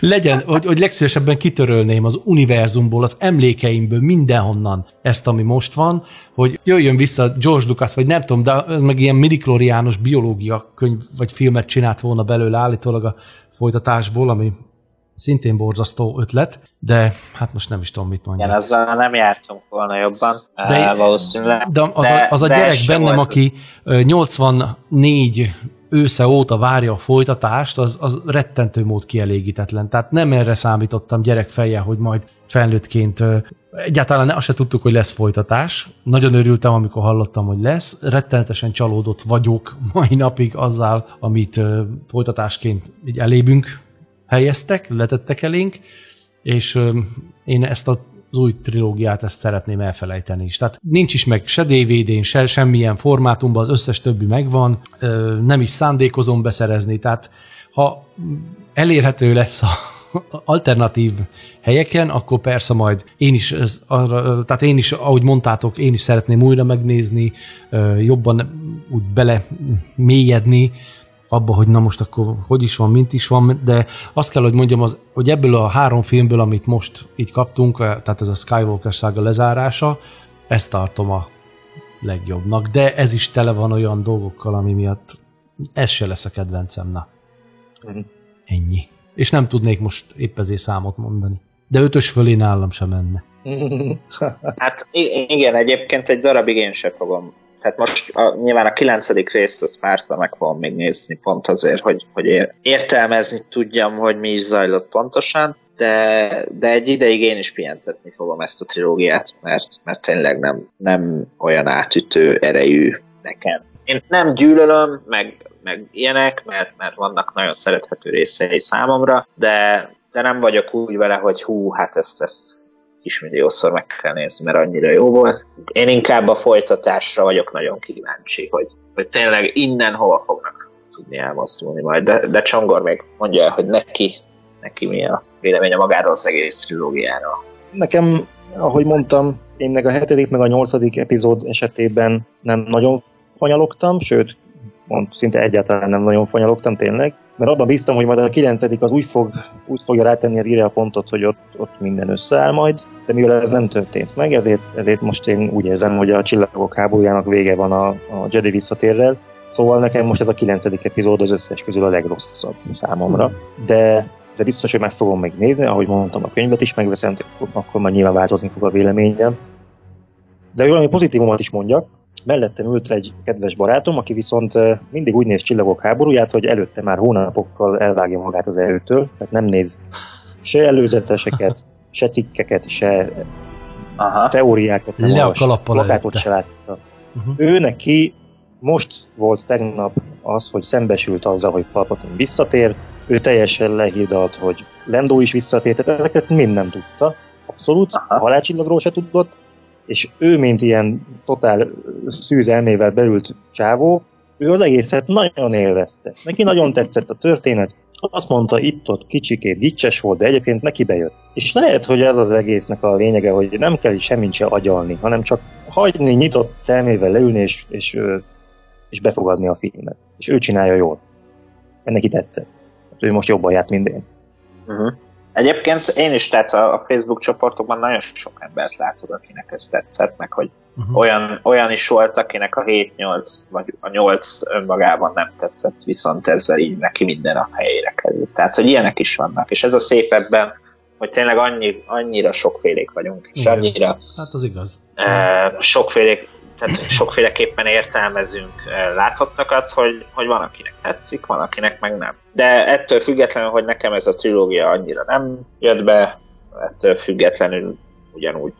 legyen, hogy, hogy legszívesebben kitörölném az univerzumból, az emlékeimből, mindenhonnan ezt, ami most van, hogy jöjjön vissza George Lucas, vagy nem tudom, de meg ilyen midikloriános biológia könyv, vagy filmet csinált volna belőle állítólag a folytatásból, ami szintén borzasztó ötlet, de hát most nem is tudom, mit mondjak. igen, azzal nem jártunk volna jobban, De- de, valószínűleg. De az, a, az a de gyerek bennem, volt- aki ö, 84 ősze óta várja a folytatást, az, az rettentő mód kielégítetlen. Tehát nem erre számítottam gyerek fejjel, hogy majd felnőttként egyáltalán ne, azt se tudtuk, hogy lesz folytatás. Nagyon örültem, amikor hallottam, hogy lesz. Rettenetesen csalódott vagyok mai napig azzal, amit folytatásként így elébünk helyeztek, letettek elénk, és én ezt a az új trilógiát ezt szeretném elfelejteni is. Tehát nincs is meg se DVD-n, se semmilyen formátumban, az összes többi megvan, nem is szándékozom beszerezni, tehát ha elérhető lesz a alternatív helyeken, akkor persze majd én is, ez, arra, tehát én is, ahogy mondtátok, én is szeretném újra megnézni, jobban úgy bele mélyedni, abba, hogy na most akkor hogy is van, mint is van, de azt kell, hogy mondjam, az, hogy ebből a három filmből, amit most így kaptunk, eh, tehát ez a Skywalker szága lezárása, ezt tartom a legjobbnak, de ez is tele van olyan dolgokkal, ami miatt ez se lesz a kedvencem, na. Mhm. Ennyi. És nem tudnék most épp ezért számot mondani. De ötös fölé nálam sem menne. Hát igen, egyébként egy darabig én sem fogom. Tehát most a, nyilván a kilencedik részt az párszor meg fogom még nézni, pont azért, hogy, hogy ér- értelmezni tudjam, hogy mi is zajlott pontosan, de, de egy ideig én is pihentetni fogom ezt a trilógiát, mert, mert tényleg nem, nem olyan átütő erejű nekem. Én nem gyűlölöm, meg meg ilyenek, mert, mert vannak nagyon szerethető részei számomra, de, de nem vagyok úgy vele, hogy hú, hát ezt, ezt ismilliószor meg kell nézni, mert annyira jó volt. Én inkább a folytatásra vagyok nagyon kíváncsi, hogy, hogy tényleg innen hova fognak tudni elmozdulni majd, de, de Csongor még mondja el, hogy neki, neki mi a véleménye magáról az egész trilógiáról. Nekem, ahogy mondtam, én meg a hetedik, meg a nyolcadik epizód esetében nem nagyon fanyalogtam, sőt, mond, szinte egyáltalán nem nagyon fanyalogtam tényleg, mert abban bíztam, hogy majd a kilencedik az úgy, fog, úgy fogja rátenni az írja a pontot, hogy ott, ott minden összeáll majd, de mivel ez nem történt meg, ezért, ezért most én úgy érzem, hogy a csillagok háborújának vége van a, a Jedi visszatérrel, Szóval nekem most ez a kilencedik epizód az összes közül a legrosszabb számomra, de, de biztos, hogy meg fogom még nézni, ahogy mondtam, a könyvet is megveszem, akkor már nyilván változni fog a véleményem. De hogy valami pozitívumot is mondjak, mellettem ült egy kedves barátom, aki viszont mindig úgy néz csillagok háborúját, hogy előtte már hónapokkal elvágja magát az erőtől, tehát nem néz se előzeteseket, se cikkeket, se Aha. teóriákat nem Le a olvas, kalappal plakátot se látta. Uh-huh. Ő neki most volt tegnap az, hogy szembesült azzal, hogy Palpatine visszatér, ő teljesen lehídalt, hogy Lendó is visszatér, tehát ezeket mind nem tudta, abszolút, Aha. a halálcsillagról se tudott, és ő, mint ilyen totál szűz elmével beült csávó, ő az egészet nagyon élvezte. Neki nagyon tetszett a történet, azt mondta, itt-ott kicsikét gicses volt, de egyébként neki bejött. És lehet, hogy ez az egésznek a lényege, hogy nem kell semmit se agyalni, hanem csak hagyni nyitott elmével leülni és, és, és befogadni a filmet. És ő csinálja jól. Mert neki tetszett. Hát ő most jobban járt, mint én. Uh-huh. Egyébként én is, tehát a, Facebook csoportokban nagyon sok embert látok, akinek ez tetszett, meg hogy Uh-huh. olyan, olyan is volt, akinek a 7-8 vagy a 8 önmagában nem tetszett, viszont ezzel így neki minden a helyére került. Tehát, hogy ilyenek is vannak, és ez a szép ebben, hogy tényleg annyi, annyira sokfélék vagyunk, és Igen. annyira Hát az igaz. e, sokfélék, tehát sokféleképpen értelmezünk e, látottakat, hogy, hogy van, akinek tetszik, van, akinek meg nem. De ettől függetlenül, hogy nekem ez a trilógia annyira nem jött be, ettől függetlenül ugyanúgy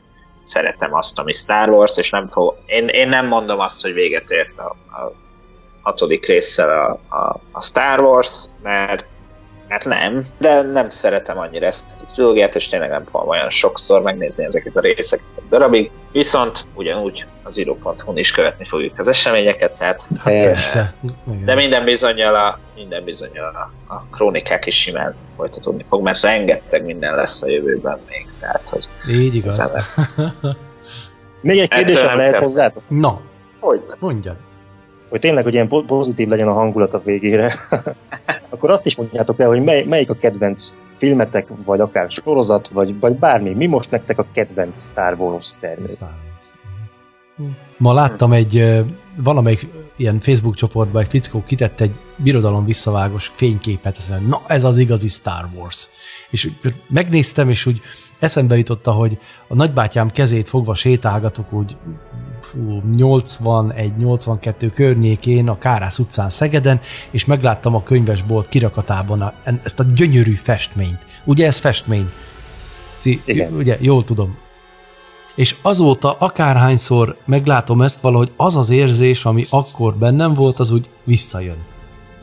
szeretem azt, ami Star Wars, és nem fog, én, én nem mondom azt, hogy véget ért a, a hatodik résszel a, a, a Star Wars, mert, mert nem, de nem szeretem annyira ezt a trilógiát, és tényleg nem fogom olyan sokszor megnézni ezeket a részeket darabig, viszont ugyanúgy az író.hu-n is követni fogjuk az eseményeket, tehát Hát Persze. de minden bizonyal a, minden bizonyal a, a krónikák is simán folytatódni fog, mert rengeteg minden lesz a jövőben még, tehát hogy Így igaz. Szemet. Még egy kérdésem lehet hozzátok? Na, hogy mondjad. Hogy tényleg, hogy ilyen po- pozitív legyen a hangulat a végére, akkor azt is mondjátok el, hogy mely, melyik a kedvenc filmetek, vagy akár sorozat, vagy, vagy bármi. Mi most nektek a kedvenc Star Wars termék? Ma láttam egy valamelyik ilyen Facebook csoportban egy fickó kitett egy birodalom visszavágos fényképet, azt mondja, na ez az igazi Star Wars. És megnéztem, és úgy eszembe jutotta, hogy a nagybátyám kezét fogva sétálgatok úgy 81-82 környékén a Kárász utcán Szegeden, és megláttam a könyvesbolt kirakatában a, ezt a gyönyörű festményt. Ugye ez festmény? Ti, Igen. Ugye, jól tudom. És azóta akárhányszor meglátom ezt, valahogy az az érzés, ami akkor bennem volt, az úgy visszajön.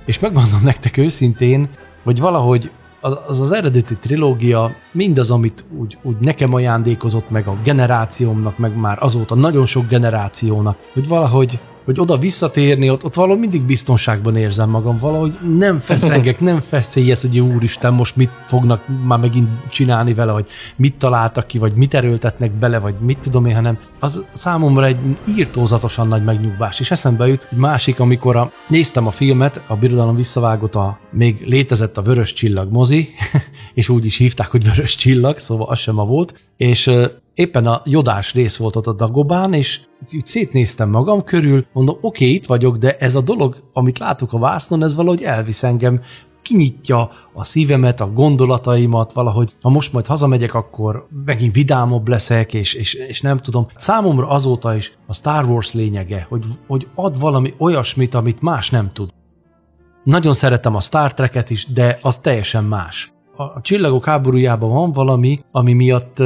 És megmondom nektek őszintén, hogy valahogy az az, eredeti trilógia, mindaz, amit úgy, úgy nekem ajándékozott, meg a generációmnak, meg már azóta nagyon sok generációnak, hogy valahogy hogy oda visszatérni, ott, ott valahogy mindig biztonságban érzem magam, valahogy nem feszengek, nem feszélyez, hogy úristen, most mit fognak már megint csinálni vele, hogy mit találtak ki, vagy mit erőltetnek bele, vagy mit tudom én, hanem az számomra egy írtózatosan nagy megnyugvás. És eszembe jut egy másik, amikor a, néztem a filmet, a Birodalom visszavágott, a, még létezett a Vörös Csillag mozi, és úgy is hívták, hogy Vörös Csillag, szóval az sem ma volt, és éppen a jodás rész volt ott a Dagobán, és így szétnéztem magam körül, mondom, oké, okay, itt vagyok, de ez a dolog, amit látok a vásznon, ez valahogy elvisz engem, kinyitja a szívemet, a gondolataimat, valahogy ha most majd hazamegyek, akkor megint vidámabb leszek, és, és, és nem tudom. Számomra azóta is a Star Wars lényege, hogy, hogy ad valami olyasmit, amit más nem tud. Nagyon szeretem a Star Trek-et is, de az teljesen más. A csillagok háborújában van valami, ami miatt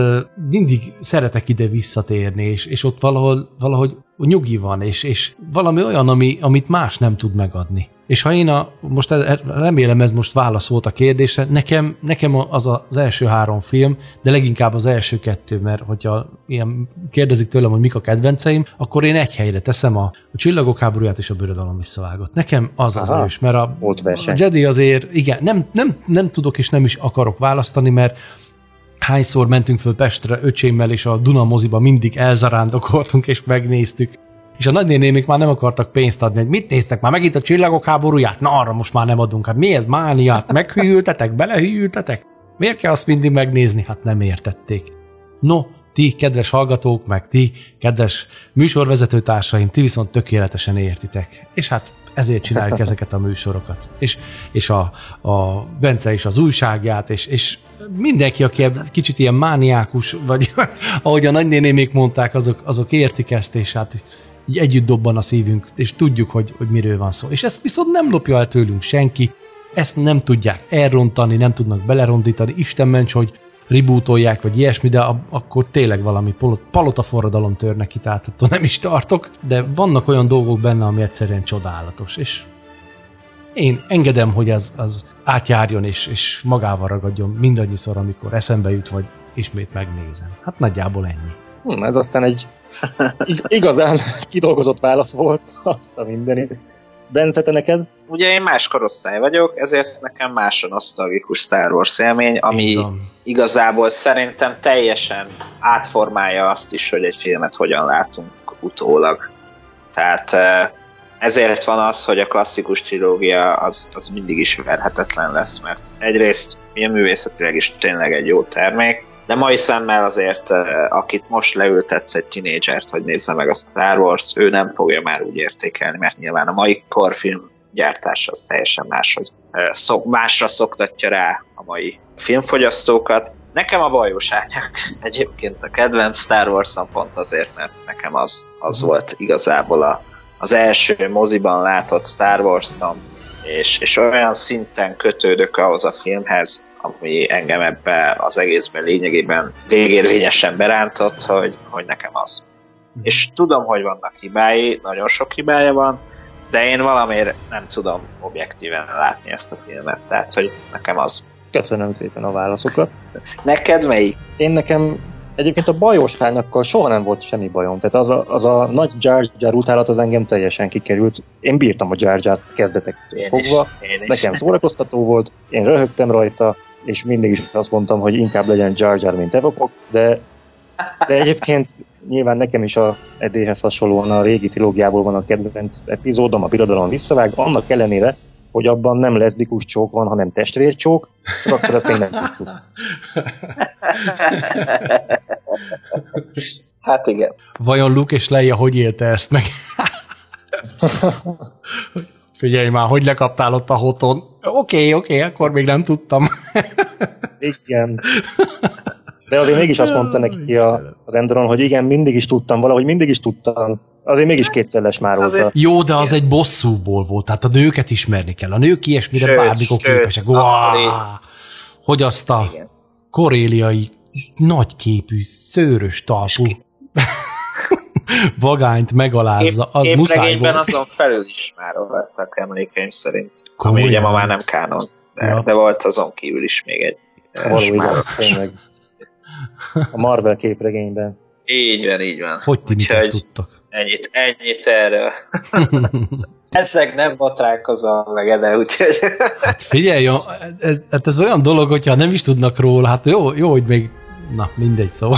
mindig szeretek ide visszatérni, és, és ott valahol, valahogy nyugi van, és, és valami olyan, ami, amit más nem tud megadni. És ha én a, most remélem ez most válasz volt a kérdésre, nekem, nekem az az első három film, de leginkább az első kettő, mert hogyha ilyen kérdezik tőlem, hogy mik a kedvenceim, akkor én egy helyre teszem a, a Csillagok háborúját és a Birodalom visszavágott. Nekem az az Aha, ős, mert a, a Jedi azért, igen, nem, nem, nem tudok és nem is akarok választani, mert hányszor mentünk föl Pestre öcsémmel, és a Duna moziba mindig elzarándokoltunk, és megnéztük. És a nagynénémik már nem akartak pénzt adni, hogy mit néztek már megint a csillagok háborúját? Na arra most már nem adunk. Hát mi ez mániát? Meghűltetek? Belehűltetek? Miért kell azt mindig megnézni? Hát nem értették. No, ti, kedves hallgatók, meg ti, kedves műsorvezetőtársaim, ti viszont tökéletesen értitek. És hát ezért csináljuk ezeket a műsorokat. És, és a, a Bence is az újságját, és, és mindenki, aki kicsit ilyen mániákus, vagy ahogy a nagynénémék mondták, azok, azok értik ezt, és hát így együtt dobban a szívünk, és tudjuk, hogy, hogy miről van szó. És ezt viszont nem lopja el tőlünk senki, ezt nem tudják elrontani, nem tudnak belerondítani, Isten ments, hogy rebootolják, vagy ilyesmi, de a- akkor tényleg valami pol- palota forradalom tör neki, tehát attól nem is tartok, de vannak olyan dolgok benne, ami egyszerűen csodálatos, és én engedem, hogy ez az átjárjon, és, és magával ragadjon mindannyiszor, amikor eszembe jut, vagy ismét megnézem. Hát nagyjából ennyi. Hm, ez aztán egy ig- igazán kidolgozott válasz volt, azt a mindenit. Bence, te neked? Ugye én más korosztály vagyok, ezért nekem más a nosztalgikus Star Wars élmény, ami igazából szerintem teljesen átformálja azt is, hogy egy filmet hogyan látunk utólag. Tehát eh, ezért van az, hogy a klasszikus trilógia az, az mindig ismerhetetlen lesz, mert egyrészt ilyen művészetileg is tényleg egy jó termék, de mai szemmel azért, eh, akit most leültetsz egy tinédzsert, hogy nézze meg a Star Wars, ő nem fogja már úgy értékelni, mert nyilván a mai korfilm gyártás az teljesen más, hogy eh, szok, másra szoktatja rá a mai filmfogyasztókat. Nekem a bajós egyébként a kedvenc Star wars pont azért, mert nekem az, az volt igazából a, az első moziban látott Star wars és, és olyan szinten kötődök ahhoz a filmhez, ami engem ebbe az egészben lényegében végérvényesen berántott, hogy, hogy nekem az. És tudom, hogy vannak hibái, nagyon sok hibája van, de én valamiért nem tudom objektíven látni ezt a filmet, tehát hogy nekem az. Köszönöm szépen a válaszokat. Neked melyik? Én nekem egyébként a bajos hányakkal soha nem volt semmi bajom. Tehát az a, az a nagy Jar Jar utálat az engem teljesen kikerült. Én bírtam a Jar Jar kezdetektől Én fogva. is, én is. Nekem szórakoztató volt, én röhögtem rajta, és mindig is azt mondtam, hogy inkább legyen Jar Jar, mint Evokok, de, de egyébként nyilván nekem is a Edéhez hasonlóan a régi trilógiából van a kedvenc epizódom, a Birodalom visszavág, annak ellenére, hogy abban nem leszbikus csók van, hanem testvércsók, csak akkor ezt még nem tudtuk. Hát igen. Vajon Luke és Leia hogy élte ezt meg? Figyelj már, hogy lekaptál ott a hoton? Oké, okay, oké, okay, akkor még nem tudtam. Igen. De azért mégis azt mondta neki a, az Endoron, hogy igen, mindig is tudtam, valahogy mindig is tudtam. Azért mégis kétszeles már Azért- óta. Jó, de az egy bosszúból volt, tehát a nőket ismerni kell. A nők ilyesmire Sőt, bármikor sőt, képesek. akkor Uá, én- hogy azt a Igen. koréliai nagyképű, szőrös talpú vagányt megalázza, az Én muszáj volt. azon felül is már voltak emlékeim szerint. Komolyan? Ami ugye ma már nem kánon. De, Ja. de volt azon kívül is még egy. Való igaz, smáros. tényleg. A Marvel képregényben. Így van, így van. Hogy ti Úgyhogy tudtak? ennyit, ennyit erről. Ezek nem botránkozom meg, de úgyhogy... Hát figyelj, jó, ez, ez, ez olyan dolog, hogyha nem is tudnak róla, hát jó, jó hogy még, na mindegy, szóval.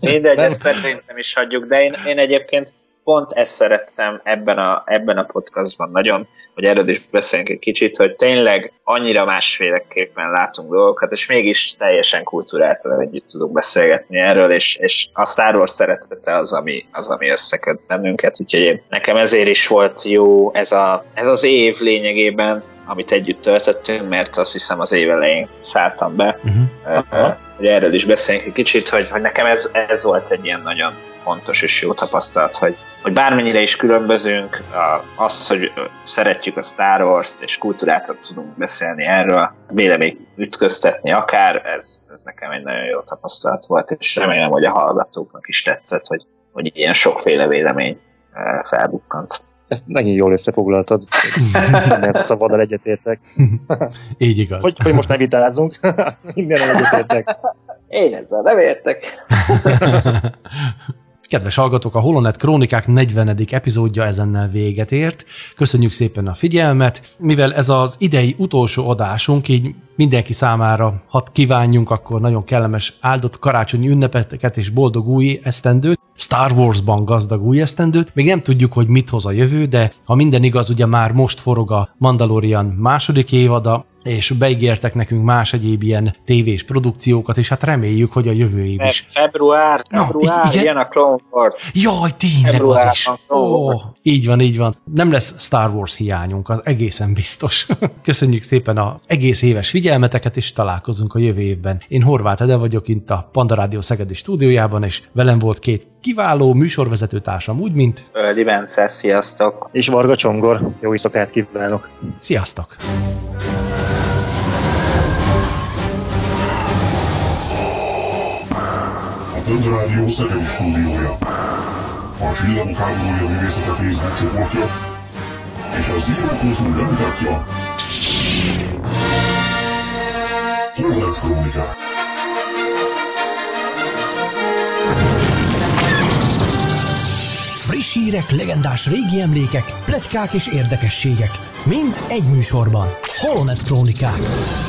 Mindegy, Nem. ezt szerintem is hagyjuk, de én, én egyébként pont ezt szerettem ebben a, ebben a podcastban nagyon, hogy erről is beszéljünk egy kicsit, hogy tényleg annyira másféleképpen látunk dolgokat, és mégis teljesen kultúráltan együtt tudunk beszélgetni erről, és, és a Star Wars szeretete az, ami, az, ami összeköt bennünket, úgyhogy én, nekem ezért is volt jó ez, a, ez az év lényegében, amit együtt töltöttünk, mert azt hiszem az év elején szálltam be, Uh-huh. Aha. hogy erről is beszéljünk egy kicsit, hogy, hogy nekem ez, ez volt egy ilyen nagyon fontos és jó tapasztalat, hogy, hogy bármennyire is különbözünk, a- azt, hogy szeretjük a Star Wars-t, és kultúrákat tudunk beszélni erről, vélemény ütköztetni akár, ez, ez nekem egy nagyon jó tapasztalat volt, és remélem, hogy a hallgatóknak is tetszett, hogy hogy ilyen sokféle vélemény eh, felbukkant. Ezt megint jól összefoglaltad. Minden szabaddal egyetértek. Így igaz. Hogy, hogy most ne vitázzunk. Minden egyetértek. Én ezzel nem értek. Kedves hallgatók, a Holonet Krónikák 40. epizódja ezennel véget ért. Köszönjük szépen a figyelmet. Mivel ez az idei utolsó adásunk, így mindenki számára, ha kívánjunk, akkor nagyon kellemes áldott karácsonyi ünnepeteket és boldog új esztendőt, Star Wars-ban gazdag új esztendőt. Még nem tudjuk, hogy mit hoz a jövő, de ha minden igaz, ugye már most forog a Mandalorian második évada, és beígértek nekünk más egyéb ilyen tévés produkciókat, és hát reméljük, hogy a jövő év is. Február, február, igen. jön a Clone Wars. Jaj, tényleg az is. Februárban Clone Ó, Wars. így van, így van. Nem lesz Star Wars hiányunk, az egészen biztos. Köszönjük szépen a egész éves figyelmeteket, és találkozunk a jövő évben. Én Horváth Ede vagyok itt a Panda Rádió Szegedi stúdiójában, és velem volt két kiváló műsorvezető társam, úgy, mint Öldi Bence, sziasztok! És Varga Csongor. Jó éjszakát kívánok. sziasztok! Pöndradió Szegedi stúdiója. A Csillagok háborúja művészete Facebook csoportja és a Zero.hu bemutatja Holonet Krónikák. Friss hírek, legendás régi emlékek, pletykák és érdekességek. Mind egy műsorban. Holonet Krónikák.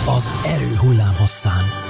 Az erő hullám hosszán.